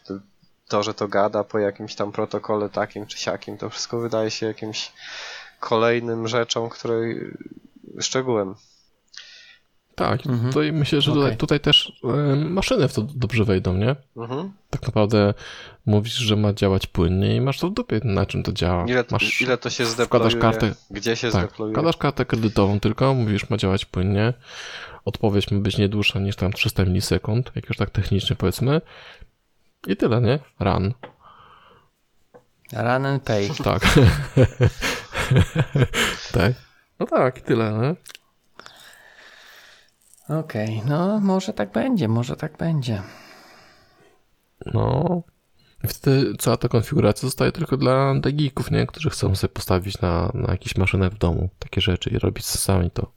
to, że to gada po jakimś tam protokole takim czy siakim, to wszystko wydaje się jakimś kolejnym rzeczą, której szczegółem. Tak, mhm. to myślę, że okay. tutaj, tutaj, też y, maszyny w to dobrze wejdą, nie? Mhm. Tak naprawdę mówisz, że ma działać płynnie i masz to w dupie, na czym to działa. Ile, masz, ile to się zdeployuje, kartę, gdzie się tak, zdeployuje. Wkładasz kartę kredytową tylko, mówisz, ma działać płynnie. Odpowiedź ma być nie dłuższa niż tam 300 milisekund, jak już tak technicznie powiedzmy. I tyle, nie? Run. Run and pay. Tak. tak. No tak, tyle, nie? Okej, okay, no może tak będzie, może tak będzie. No. Wtedy cała ta konfiguracja zostaje tylko dla geeków, nie? Którzy chcą sobie postawić na, na jakieś maszynę w domu, takie rzeczy i robić sami to.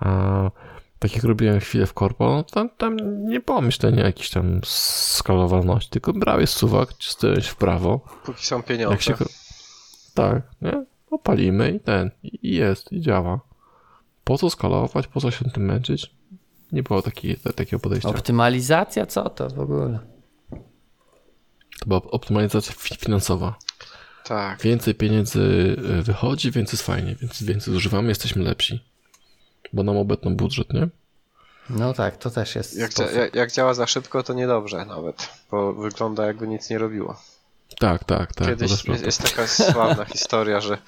A tak jak robiłem chwilę w korpo, tam, tam nie było myślenia o jakiejś tam skalowalności, tylko brałeś suwak, cisnąłeś w prawo. Póki są pieniądze. Się... Tak, nie? Opalimy i ten, i jest, i działa. Po co skalować, po co się tym męczyć? Nie było taki, takiego podejścia. Optymalizacja? Co to w ogóle? To była optymalizacja finansowa. Tak. Więcej pieniędzy y, wychodzi, więc jest fajnie, więc więcej zużywamy, jesteśmy lepsi. Bo nam obetną budżet, nie? No tak, to też jest. Jak, jak, jak, działa za szybko, to niedobrze nawet, bo wygląda jakby nic nie robiło. Tak, tak, tak. Kiedyś jest, jest taka sławna historia, że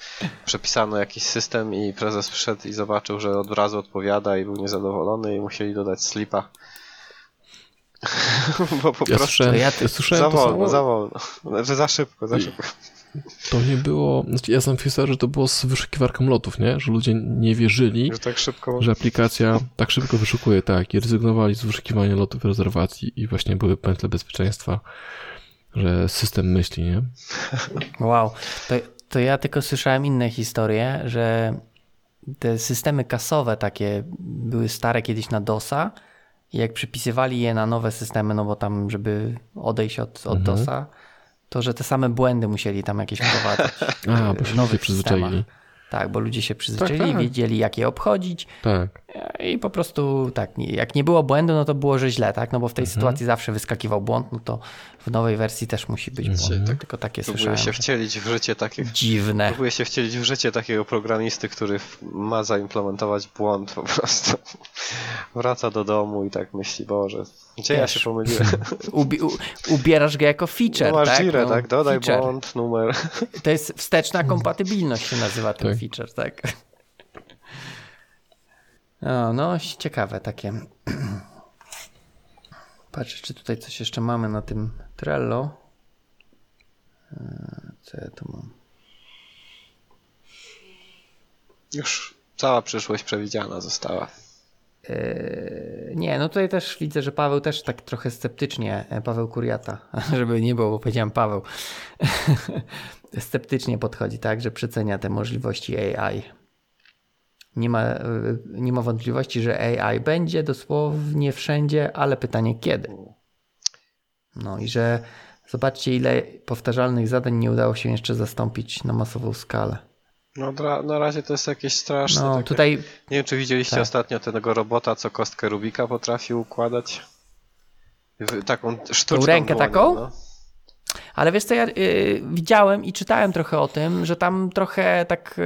przepisano jakiś system i prezes przyszedł i zobaczył, że od razu odpowiada i był niezadowolony i musieli dodać slipa. Bo po ja prostu słyszałem, ja ty, słyszałem za wolno, za wolno. Znaczy za szybko, za szybko. To nie było, znaczy ja sam pisałem, że to było z wyszukiwarką lotów, nie? Że ludzie nie wierzyli, że, tak szybko... że aplikacja tak szybko wyszukuje, tak, i rezygnowali z wyszukiwania lotów i rezerwacji i właśnie były pętle bezpieczeństwa że system myśli, nie? Wow, to, to ja tylko słyszałem inne historie, że te systemy kasowe takie były stare kiedyś na DOSa i jak przypisywali je na nowe systemy, no bo tam, żeby odejść od, od mhm. DOSa, to że te same błędy musieli tam jakieś wprowadzać. A, bo się nowych przyzwyczaili. Tak, bo ludzie się przyzwyczaili, tak, tak. wiedzieli jak je obchodzić. Tak. I po prostu tak, jak nie było błędu, no to było, że źle, tak? No bo w tej mhm. sytuacji zawsze wyskakiwał błąd, no to w nowej wersji też musi być błąd. Mhm. Tak, tylko takie Próbuję słyszałem. się wcielić w życie takiego. Dziwne. Próbuję się wcielić w życie takiego programisty, który ma zaimplementować błąd po prostu. Wraca do domu i tak myśli, Boże, gdzie Wiesz, ja się pomyliłem? Ubi ubierasz go jako feature, no, masz tak? Girę, no, tak? Dodaj feature. błąd, numer. To jest wsteczna kompatybilność się nazywa ten tak. feature, tak? O, no, ciekawe takie. Patrzę, czy tutaj coś jeszcze mamy na tym Trello. E, co ja tu mam? Już cała przyszłość przewidziana została. E, nie, no tutaj też widzę, że Paweł też tak trochę sceptycznie, e, Paweł Kuriata, żeby nie było, bo powiedziałem Paweł, sceptycznie podchodzi, tak, że przecenia te możliwości AI nie ma, nie ma wątpliwości, że AI będzie dosłownie wszędzie, ale pytanie kiedy. No i że zobaczcie, ile powtarzalnych zadań nie udało się jeszcze zastąpić na masową skalę. No na razie to jest jakieś straszne. No, takie... tutaj... Nie wiem, czy widzieliście tak. ostatnio tego robota, co kostkę Rubika potrafił układać. Taką sztuczną Tą rękę dłonią, taką? No. Ale wiesz co, ja y, widziałem i czytałem trochę o tym, że tam trochę tak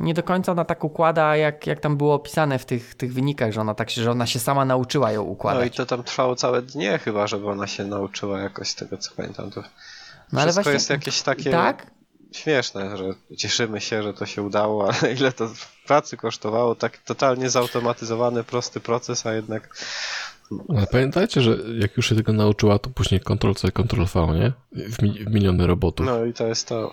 nie do końca ona tak układa, jak, jak tam było opisane w tych, tych wynikach, że ona tak się, że ona się sama nauczyła ją układać. No i to tam trwało całe dnie chyba, żeby ona się nauczyła jakoś tego, co pamiętam. To no ale właśnie, jest jakieś takie tak? śmieszne, że cieszymy się, że to się udało, ale ile to pracy kosztowało, tak totalnie zautomatyzowany, prosty proces, a jednak ale pamiętajcie, że jak już się tego nauczyła, to później Ctrl-C, Ctrl-V, nie? W, mi w miliony robotów. No i to jest to.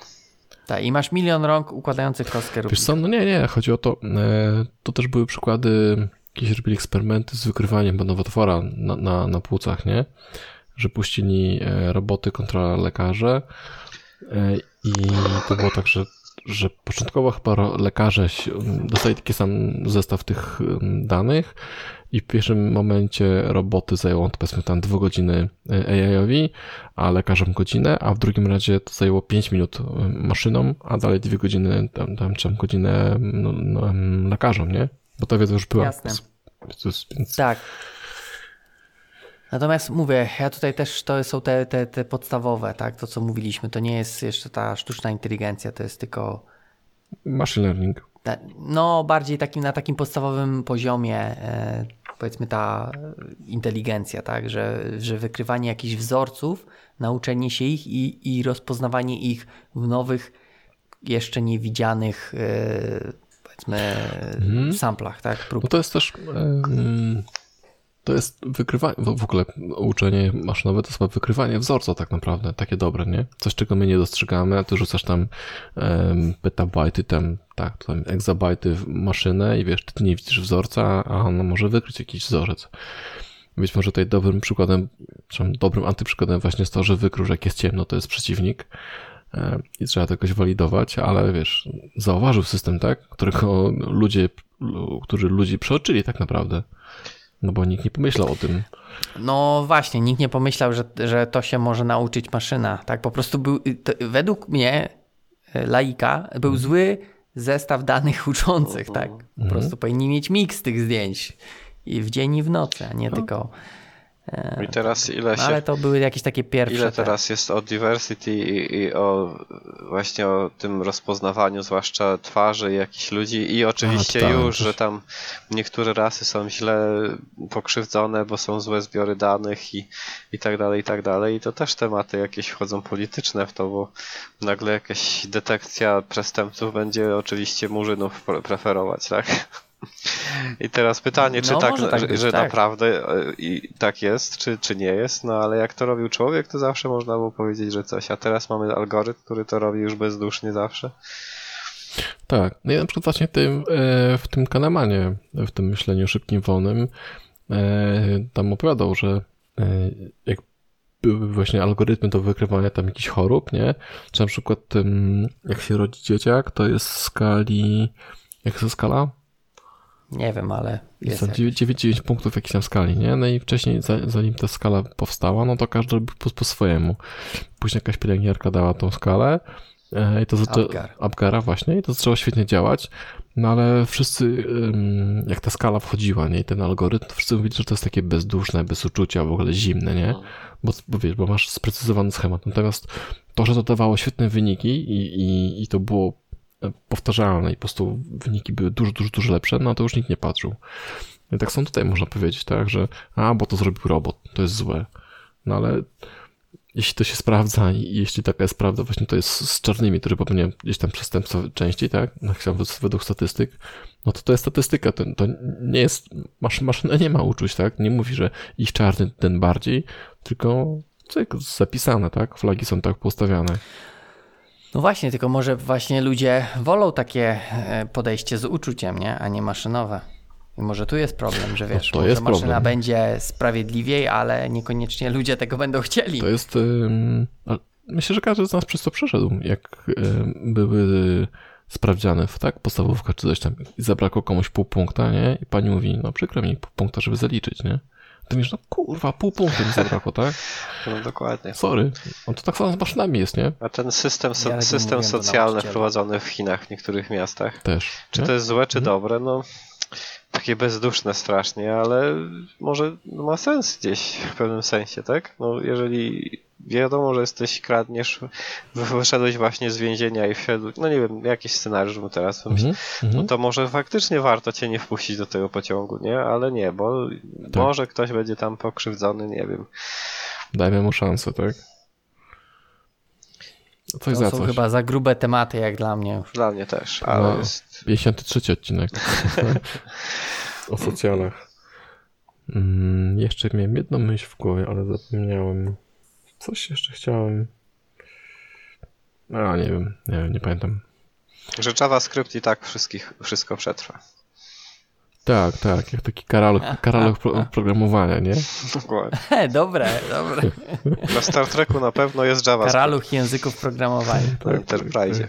Tak, i masz milion rąk układających kostkę Wiesz co, no nie, nie, chodzi o to, e, to też były przykłady, jakieś robili eksperymenty z wykrywaniem nowotwora na, na, na płucach, nie? Że puścili e, roboty kontra lekarze e, i to było tak, że że początkowo chyba lekarze dostali taki sam zestaw tych danych i w pierwszym momencie roboty zajęło to powiedzmy tam 2 godziny e, AI-owi, a lekarzom godzinę, a w drugim razie to zajęło 5 minut maszynom, a dalej 2 godziny, tam, tam czy godzinę no, no, lekarzom, nie? Bo ta wiedza już była. Jasne. Więc... Tak. Natomiast mówię, ja tutaj też to są te, te, te podstawowe, tak? To co mówiliśmy, to nie jest jeszcze ta sztuczna inteligencja, to jest tylko Machine learning. No, bardziej takim, na takim podstawowym poziomie, e, powiedzmy ta inteligencja, tak, że, że wykrywanie jakichś wzorców, nauczenie się ich i, i rozpoznawanie ich w nowych, jeszcze niewidzianych, e, powiedzmy, mhm. samplach, tak? Prób. No to jest też. To jest wykrywanie, w ogóle uczenie maszynowe to jest wykrywanie wzorca tak naprawdę, takie dobre, nie? Coś, czego my nie dostrzegamy, a ty rzucasz tam um, petabajty, tam, tak, tam egzabajty w maszynę i wiesz, ty nie widzisz wzorca, a ona może wykryć jakiś wzorzec. Być może tutaj dobrym przykładem, czy dobrym antyprzykładem właśnie jest to, że wykrył, że jak jest ciemno, to jest przeciwnik i trzeba to jakoś walidować, ale wiesz, zauważył system, tak, którego ludzie, którzy ludzi przeoczyli tak naprawdę. No bo nikt nie pomyślał o tym. No właśnie, nikt nie pomyślał, że, że to się może nauczyć maszyna. Tak, po prostu był, to, według mnie, e, laika, był mhm. zły zestaw danych uczących, tak? Po mhm. prostu powinni mieć miks tych zdjęć. I w dzień i w nocy, a nie no. tylko i teraz ile się, Ale to były jakieś takie pierwsze. Ile teraz jest o diversity i, i, o właśnie o tym rozpoznawaniu, zwłaszcza twarzy jakichś ludzi i oczywiście tak, już, że tam niektóre rasy są źle pokrzywdzone, bo są złe zbiory danych i, i tak dalej, i tak dalej. I to też tematy jakieś wchodzą polityczne w to, bo nagle jakaś detekcja przestępców będzie oczywiście murzynów preferować, tak? I teraz pytanie, czy no, tak, tak że, być, że tak. naprawdę e, i tak jest, czy, czy nie jest, no ale jak to robił człowiek, to zawsze można było powiedzieć, że coś, a teraz mamy algorytm, który to robi już bezdusznie zawsze. Tak, no ja na przykład właśnie tym, e, w tym Kanemanie, w tym myśleniu szybkim, wolnym, e, tam opowiadał, że jak były właśnie algorytmy do wykrywania tam jakichś chorób, nie? Czy na przykład jak się rodzi dzieciak, to jest w skali, jak jest skala? Nie wiem, ale. Jest są 9, 9 punktów jakiejś tam skali, nie? No i wcześniej, zanim ta skala powstała, no to każdy robił po, po swojemu. Później jakaś pielęgniarka dała tą skalę. E, I to zaczęło. Abgara, właśnie, i to zaczęło świetnie działać. No ale wszyscy, jak ta skala wchodziła, nie? I ten algorytm, wszyscy mówili, że to jest takie bezduszne, bez uczucia, w ogóle zimne, nie? No. Bo, bo wiesz, bo masz sprecyzowany schemat. Natomiast to, że to dawało świetne wyniki i, i, i to było powtarzalne i po prostu wyniki były dużo, dużo, dużo lepsze, no to już nikt nie patrzył. I tak są tutaj można powiedzieć, tak, że a, bo to zrobił robot, to jest złe. No ale jeśli to się sprawdza i jeśli taka jest prawda, właśnie to jest z czarnymi, które popełniają gdzieś tam przestępstwa częściej, tak, no, według statystyk, no to to jest statystyka, to, to nie jest, masz, maszyna nie ma uczuć, tak, nie mówi, że ich czarny ten bardziej, tylko jest zapisane, tak, flagi są tak postawiane. No właśnie, tylko może właśnie ludzie wolą takie e, podejście z uczuciem, nie? a nie maszynowe. I może tu jest problem, że wiesz, no może maszyna problem. będzie sprawiedliwiej, ale niekoniecznie ludzie tego będą chcieli. To jest. myślę, że każdy z nas przez to przeszedł, jak były sprawdziane w tak, podstawówka czy coś tam i zabrakło komuś pół punkta, nie? I pani mówi, no przykro mi pół punkta, żeby zaliczyć, nie? Ty mówisz, no kurwa, pół punktu mi zabrakło, tak? No dokładnie. Sorry. No to tak samo z maszynami jest, nie? A ten system, so, ja system socjalny wprowadzony w Chinach, w niektórych miastach. Też. Czy nie? to jest złe, czy mhm. dobre? No takie bezduszne strasznie, ale może ma sens gdzieś w pewnym sensie, tak? No jeżeli wiadomo, że jesteś, kradniesz, wyszedłeś właśnie z więzienia i wszedłeś, no nie wiem, jakiś scenariusz mu teraz wymyślił, mm -hmm. no to może faktycznie warto cię nie wpuścić do tego pociągu, nie? Ale nie, bo tak. może ktoś będzie tam pokrzywdzony, nie wiem. Dajmy mu szansę, tak? Coś to za są coś. chyba za grube tematy, jak dla mnie. Już. Dla mnie też, ale no, jest... 53 odcinek o socjalach. Mm, jeszcze miałem jedną myśl w głowie, ale zapomniałem. Coś jeszcze chciałem. A, nie wiem, nie wiem, nie pamiętam. Że JavaScript i tak wszystkich, wszystko przetrwa. Tak, tak, jak taki karalog, karalog pro, programowania, nie? Dokładnie. dobre, dobre. Na Star Treku na pewno jest JavaScript. Karaluch języków programowania. Tak, Na Enterprise.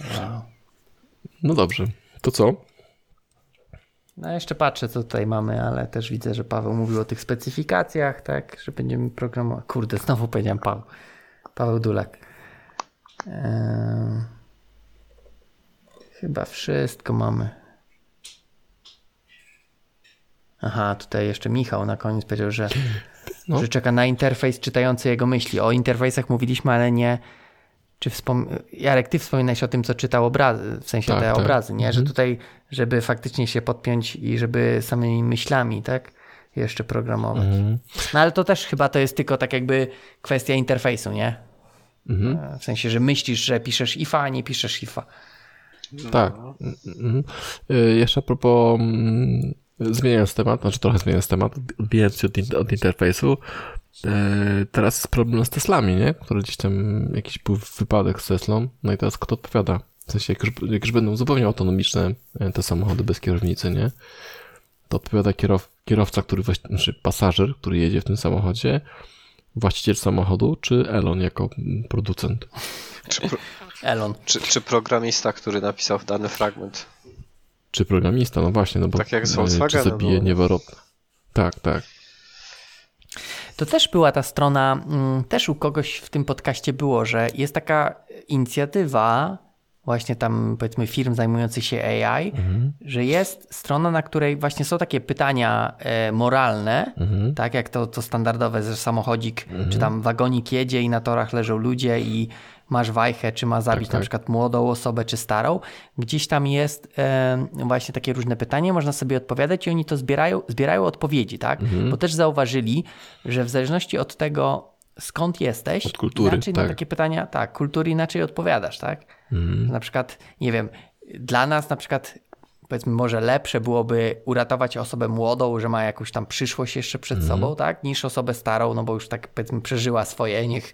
Wow. No dobrze, to co? No jeszcze patrzę, co tutaj mamy, ale też widzę, że Paweł mówił o tych specyfikacjach, tak, że będziemy programować. Kurde, znowu powiedziałem Paweł. Paweł Dulak. Eee... Chyba wszystko mamy. Aha, tutaj jeszcze Michał na koniec powiedział, że, no. że czeka na interfejs czytający jego myśli. O interfejsach mówiliśmy, ale nie czy wspom... Jarek, ty wspominałeś o tym, co czytał obrazy, w sensie Tak, te tak. obrazy, nie? Że Mhm. tutaj, żeby faktycznie się podpiąć i żeby samymi myślami, tak? Jeszcze programować. Mhm. No ale to też chyba to jest tylko tak jakby kwestia interfejsu, nie? Mhm. E, W sensie, że myślisz, że piszesz ifa, a nie piszesz ifa. Tak. Mhm. Y, Jeszcze a propos, mm, zmieniając temat, znaczy trochę zmieniając temat, odbijając się od, od interfejsu, teraz jest problem z Teslami, nie? Który gdzieś tam jakiś był wypadek z Teslą, no i teraz kto odpowiada? W sensie, jak już, jak już będą zupełnie autonomiczne y, te samochody bez kierownicy, nie? To odpowiada kierow, kierowca, który właści- znaczy pasażer, który jedzie w tym samochodzie, właściciel samochodu, czy Elon jako producent? Czy, pro, Elon. czy, czy programista, który napisał dany fragment? Czy programista, no właśnie, no bo Tak jak z e, czy Volkswagenem, zabije no. niewyrobne. Tak, tak. To też była ta strona, mm, też u kogoś w tym podcaście było, że jest taka inicjatywa, właśnie tam powiedzmy firm zajmujących się AI, Mhm. że jest strona, na której właśnie są takie pytania e, moralne, Mhm. tak jak to, to standardowe, że samochodzik czy tam wagonik jedzie i na torach leżą ludzie i masz wajchę, czy ma zabić Tak, na tak. przykład młodą osobę, czy starą. Gdzieś tam jest właśnie takie różne pytanie, można sobie odpowiadać i oni to zbierają, zbierają odpowiedzi, tak? Mhm. Bo też zauważyli, że w zależności od tego, skąd jesteś, Od kultury, inaczej tak. na takie pytania, tak, kultury inaczej odpowiadasz, tak? Mhm. Na przykład, nie wiem, dla nas na przykład powiedzmy może lepsze byłoby uratować osobę młodą, że ma jakąś tam przyszłość jeszcze przed Mhm. sobą, tak? Niż osobę starą, no bo już tak powiedzmy przeżyła swoje, niech,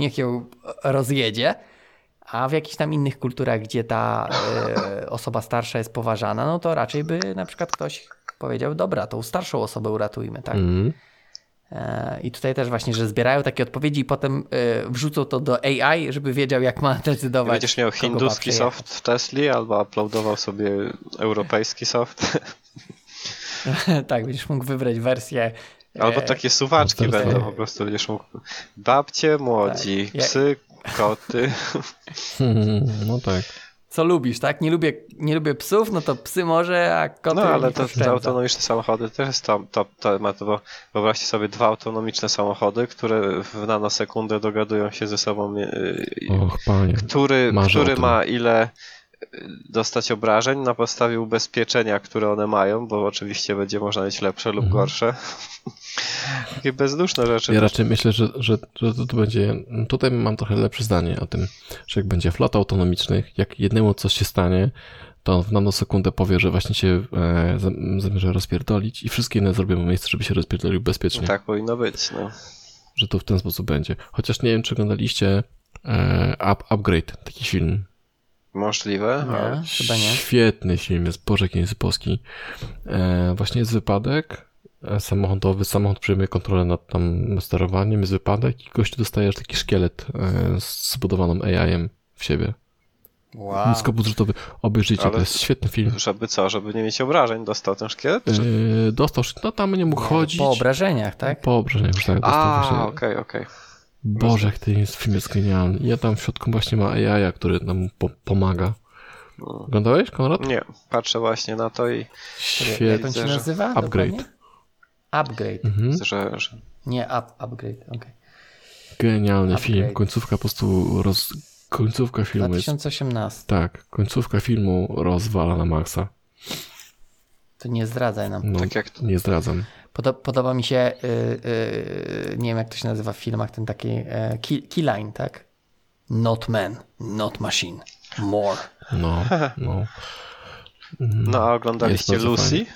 niech ją rozjedzie. A w jakichś tam innych kulturach, gdzie ta e, osoba starsza jest poważana, no to raczej by na przykład ktoś powiedział, dobra, tą starszą osobę uratujmy, tak? E, I tutaj też właśnie, że zbierają takie odpowiedzi i potem e, wrzucą to do AI, żeby wiedział, jak ma decydować. Będziesz miał hinduski soft w Tesli albo uploadował sobie europejski soft. tak, będziesz mógł wybrać wersję. Albo takie suwaczki to- będą po prostu, będziesz mógł. Babcie, młodzi, Tak. Ja- psy, koty. No tak. Co lubisz, tak? Nie lubię, nie lubię psów, no to psy może, a koty No ale to, te autonomiczne samochody też jest top, top temat, bo wyobraźcie sobie dwa autonomiczne samochody, które w nanosekundę dogadują się ze sobą, yy, Och, panie. który, Marzę który ma ile dostać obrażeń na podstawie ubezpieczenia, które one mają, bo oczywiście będzie można mieć lepsze lub gorsze. Takie bezduszne rzeczy. Ja raczej myślę, że, że, że to, to będzie. Tutaj mam trochę lepsze zdanie o tym, że jak będzie flota autonomicznych, jak jednemu coś się stanie, to on w nanosekundę powie, że właśnie się e, zam- zamierza rozpierdolić i wszystkie inne zrobią miejsce, żeby się rozpierdolił bezpiecznie. Tak powinno być. No. Że to w ten sposób będzie. Chociaż nie wiem, czy oglądaliście e, up, Upgrade, taki film. Możliwe. ale- Nie, chyba nie. Świetny film jest, Boże, jaki jest polski. E, właśnie jest wypadek e, samochodowy, samochód przejmuje kontrolę nad tam sterowaniem, jest wypadek i gościu dostaje taki szkielet e, z zbudowaną AI-em w siebie. Wow. Niskobudżetowy. Obejrzyjcie, Ale- to jest świetny film. Żeby co, żeby nie mieć obrażeń, dostał ten szkielet? Czy... E, dostał, no tam nie mógł chodzić. Po obrażeniach, tak? Po obrażeniach już tak dostał A, okej, okej. Boże, jak ten jest, film jest genialny. Ja tam w środku właśnie ma AI, który nam po, pomaga. No. Oglądałeś, Konrad? Nie, patrzę właśnie na to i Jak Świetny. on się nazywa? Upgrade. dokładnie? Upgrade. Mhm. że, że Nie, up, upgrade, okej. Genialny Upgrade. film. Końcówka po prostu roz... Końcówka filmu jest 2018. Tak, końcówka filmu rozwala na maksa. To nie zdradzaj nam. No, Tak jak to- nie zdradzam. Podo- podoba mi się, y, y, nie wiem jak to się nazywa w filmach, ten taki y, key, keyline, tak? Not man, not machine, more. No, no. No a oglądaliście Lucy?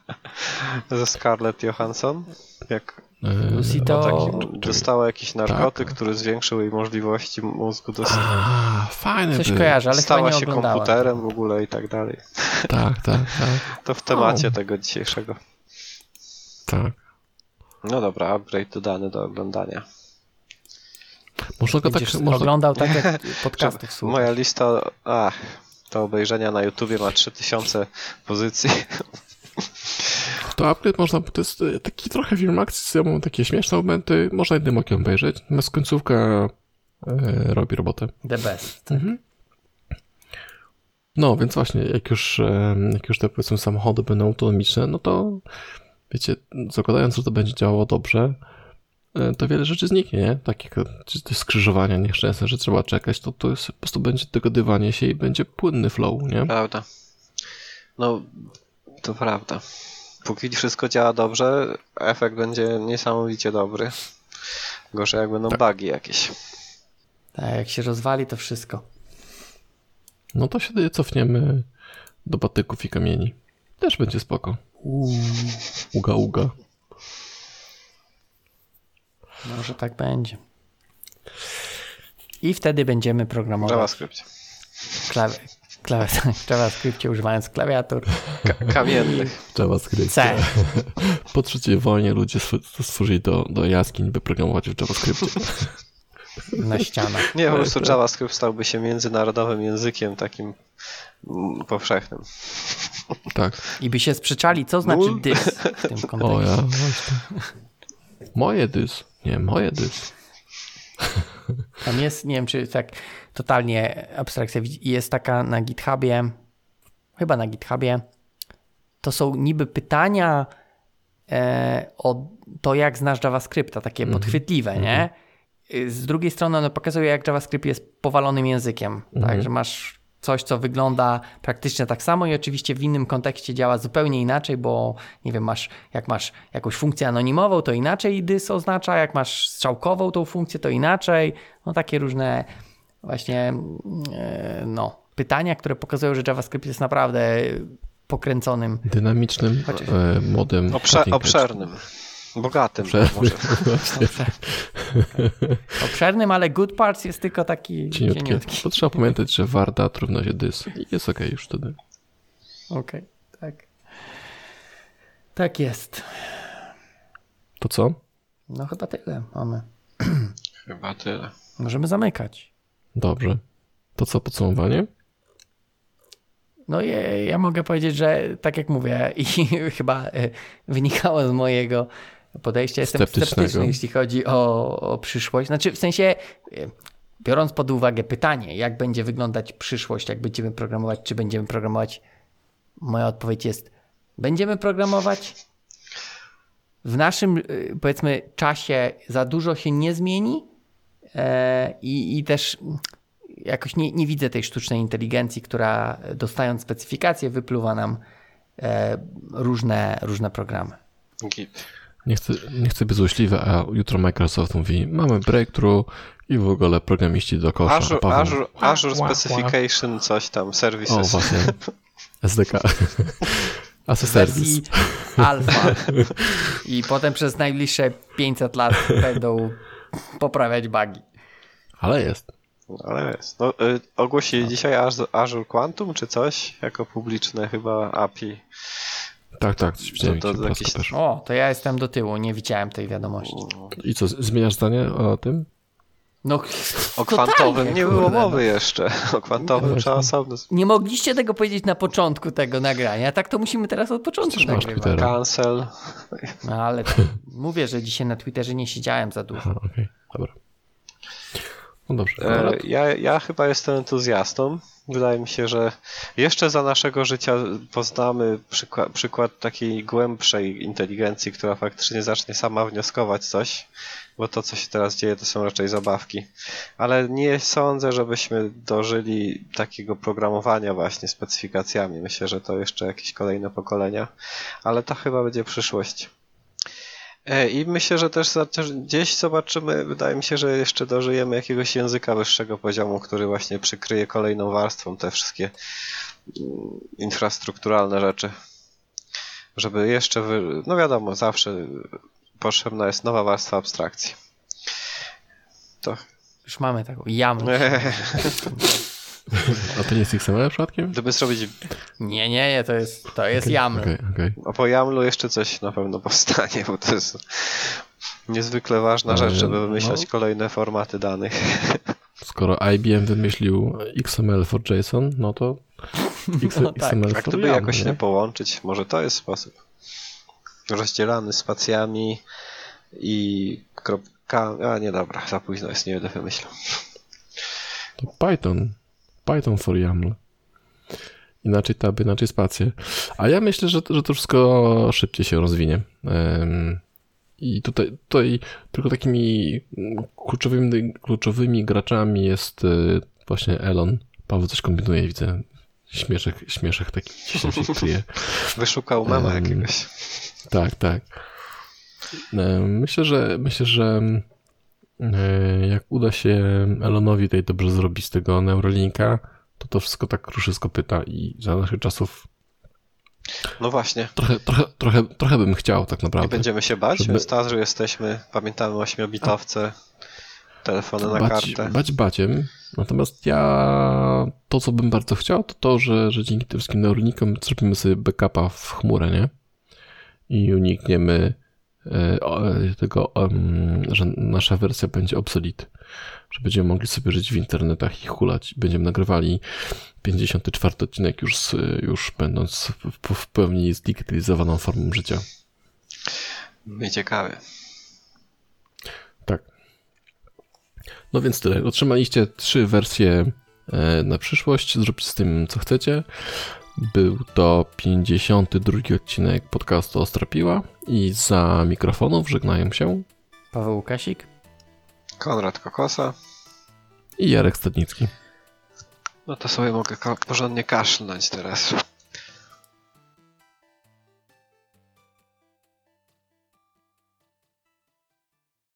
Ze Scarlett Johansson? Jak E, Lucy to- taki, dostała jakiś narkotyk, Tak. który zwiększył jej możliwości mózgu do A, fajne Coś były. kojarzę, ale Stała się komputerem w ogóle i tak dalej. Tak, tak, tak, To w temacie tego dzisiejszego. Tak. No dobra, upgrade dodany do oglądania. Można go tak, Będziesz można, oglądał tak jak podcastów słuchasz. Moja lista ach, do obejrzenia na YouTubie ma 3000 pozycji. to upgrade można, to jest e, taki trochę film akcji, z sobą takie śmieszne momenty, można jednym okiem obejrzeć, natomiast końcówka e, robi robotę. The best. No, więc właśnie, jak już, e, jak już te powiedzmy samochody będą autonomiczne, no to wiecie, zakładając, że to będzie działało dobrze, e, to wiele rzeczy zniknie, nie? Takie te skrzyżowania nieszczęsne, że trzeba czekać, to, to jest, po prostu będzie dogadywanie się i będzie płynny flow, nie? Prawda. No, to prawda. Póki wszystko działa dobrze, efekt będzie niesamowicie dobry. Gorzej jak będą Tak. bugi jakieś. Tak, jak się rozwali to wszystko. No to się cofniemy do patyków i kamieni. Też będzie spoko. Uga, uga. Może tak będzie. I wtedy będziemy programować JavaScript. klawi- klawi- w JavaScriptie używając klawiatur Ka- kamiennych. JavaScript. C. Po trzeciej wojnie ludzie stw- stworzyli do, do jaskiń, by programować w JavaScriptie. na ścianach. Nie, po prostu JavaScript stałby się międzynarodowym językiem takim mm, powszechnym. Tak. I by się sprzeczali, co znaczy Nul. dys w tym O kontekście. ja, właśnie. Moje dys. Nie, moje dys. Tam jest, nie wiem czy tak totalnie abstrakcja, jest taka na GitHubie, chyba na GitHubie, to są niby pytania e, o to, jak znasz JavaScripta, takie podchwytliwe, nie? Y, Z drugiej strony one pokazują, jak JavaScript jest powalonym językiem, tak, że masz coś, co wygląda praktycznie tak samo i oczywiście w innym kontekście działa zupełnie inaczej, bo nie wiem, masz, jak masz jakąś funkcję anonimową, to inaczej dys oznacza, jak masz strzałkową tą funkcję, to inaczej. No takie różne właśnie e, no, pytania, które pokazują, że JavaScript jest naprawdę pokręconym. Dynamicznym e, modem. Obsze- cutting edge. Bogatym. Obszerny. Może. Obszernym, ale good parts jest tylko taki cieniutkie. cieniutki. To trzeba pamiętać, że warda równa się dys. I jest okej już wtedy. Okej, tak. Tak jest. To co? No chyba tyle mamy. Chyba tyle. Możemy zamykać. Dobrze. To co, podsumowanie? No ja, ja mogę powiedzieć, że tak jak mówię i chyba e, wynikało z mojego podejścia, jestem sceptyczny, jeśli chodzi o, o przyszłość. Znaczy w sensie, e, biorąc pod uwagę pytanie, jak będzie wyglądać przyszłość, jak będziemy programować, czy będziemy programować, moja odpowiedź jest, będziemy programować. W naszym, e, powiedzmy, czasie za dużo się nie zmieni e, i, i też jakoś nie, nie widzę tej sztucznej inteligencji, która dostając specyfikację wypluwa nam różne, różne programy. Git. Nie chcę, nie chcę być złośliwy, a jutro Microsoft mówi, mamy breakthrough i w ogóle programiści do kosza. Azure, Paweł- Azure, Azure Ła, ła. Specification, coś tam, O, services. właśnie. SDK. As a service. Alfa. I potem przez najbliższe 500 lat będą poprawiać bugi. Ale jest. Ale jest. No, y, ogłosili dzisiaj Azure, Azure Quantum czy coś jako publiczne chyba API. Tak, tak. Coś widziałem, to to, jakiś- też. O, to ja jestem do tyłu, nie widziałem tej wiadomości. I co, zmieniasz zdanie o tym? No, O totalnie, kwantowym nie było kurde, no. mowy jeszcze. O kwantowym trzeba osobno. Nie mogliście tego powiedzieć na początku tego nagrania, tak to musimy teraz od początku nagrywać. Cancel. No ale to, mówię, że dzisiaj na Twitterze nie siedziałem za dużo. Aha, okej, dobra. No dobrze. E. Ja, ja chyba jestem entuzjastą. Wydaje mi się, że jeszcze za naszego życia poznamy przykład, przykład takiej głębszej inteligencji, która faktycznie zacznie sama wnioskować coś, bo to, co się teraz dzieje, to są raczej zabawki. Ale nie sądzę, żebyśmy dożyli takiego programowania właśnie specyfikacjami. Myślę, że to jeszcze jakieś kolejne pokolenia, ale to chyba będzie przyszłość. E, I myślę, że też, gdzieś zobaczymy, wydaje mi się, że jeszcze dożyjemy jakiegoś języka wyższego poziomu, który właśnie przykryje kolejną warstwą te wszystkie mm, infrastrukturalne rzeczy. Żeby jeszcze, wy... no wiadomo, zawsze potrzebna jest nowa warstwa abstrakcji. To Już mamy taką jamę. A to nie jest XML przypadkiem? gdyby zrobić, Nie, nie, nie, to jest, to jest YAML. Okej, okej. a po YAMLu jeszcze coś na pewno powstanie, bo to jest niezwykle ważna rzecz, żeby E, wymyślać no. kolejne formaty danych. Skoro IBM wymyślił XML for JSON, no to X- No tak. XML A for gdyby YAML, jakoś nie? nie połączyć, może to jest sposób. Rozdzielany spacjami i kropka. A nie dobra, za późno jest, nie będę wymyślał. To Python. Python for YAML. Inaczej tab, inaczej spacje. A ja myślę, że, że to wszystko szybciej się rozwinie. I tutaj, tutaj tylko takimi kluczowymi, kluczowymi graczami jest y, właśnie Elon. Paweł coś kombinuje, widzę. Śmieszek, śmieszek taki się kryje. Wyszukał mema Em, jakiegoś. Tak, tak. Myślę, że myślę, że jak uda się Elonowi tutaj dobrze zrobić z tego Neuralinka, to to wszystko tak ruszy z kopyta i za naszych czasów No właśnie. trochę, trochę, trochę, trochę bym chciał tak Nie naprawdę. będziemy się bać. Żeby- My starzy jesteśmy, pamiętamy ośmiobitowce, telefony na bać, kartę. bać baciem. Natomiast ja to, co bym bardzo chciał, to to, że, że dzięki tym wszystkim neuronikom zrobimy sobie backupa w chmurę, nie? I unikniemy tego, em, że nasza wersja będzie obsolete. Że będziemy mogli sobie żyć w internetach i hulać. Będziemy nagrywali 54 odcinek już, z, już będąc w, w pełni zdigitalizowaną formą życia. Mnie ciekawy. Tak. No więc tyle. Otrzymaliście trzy wersje e, na przyszłość. Zróbcie z tym, co chcecie. Był to 52 odcinek podcastu Ostrapiła i za mikrofonów żegnają się Paweł Łukasik. Konrad Kokosa. i Jarek Stadnicki. No to sobie mogę porządnie kaszlnąć teraz.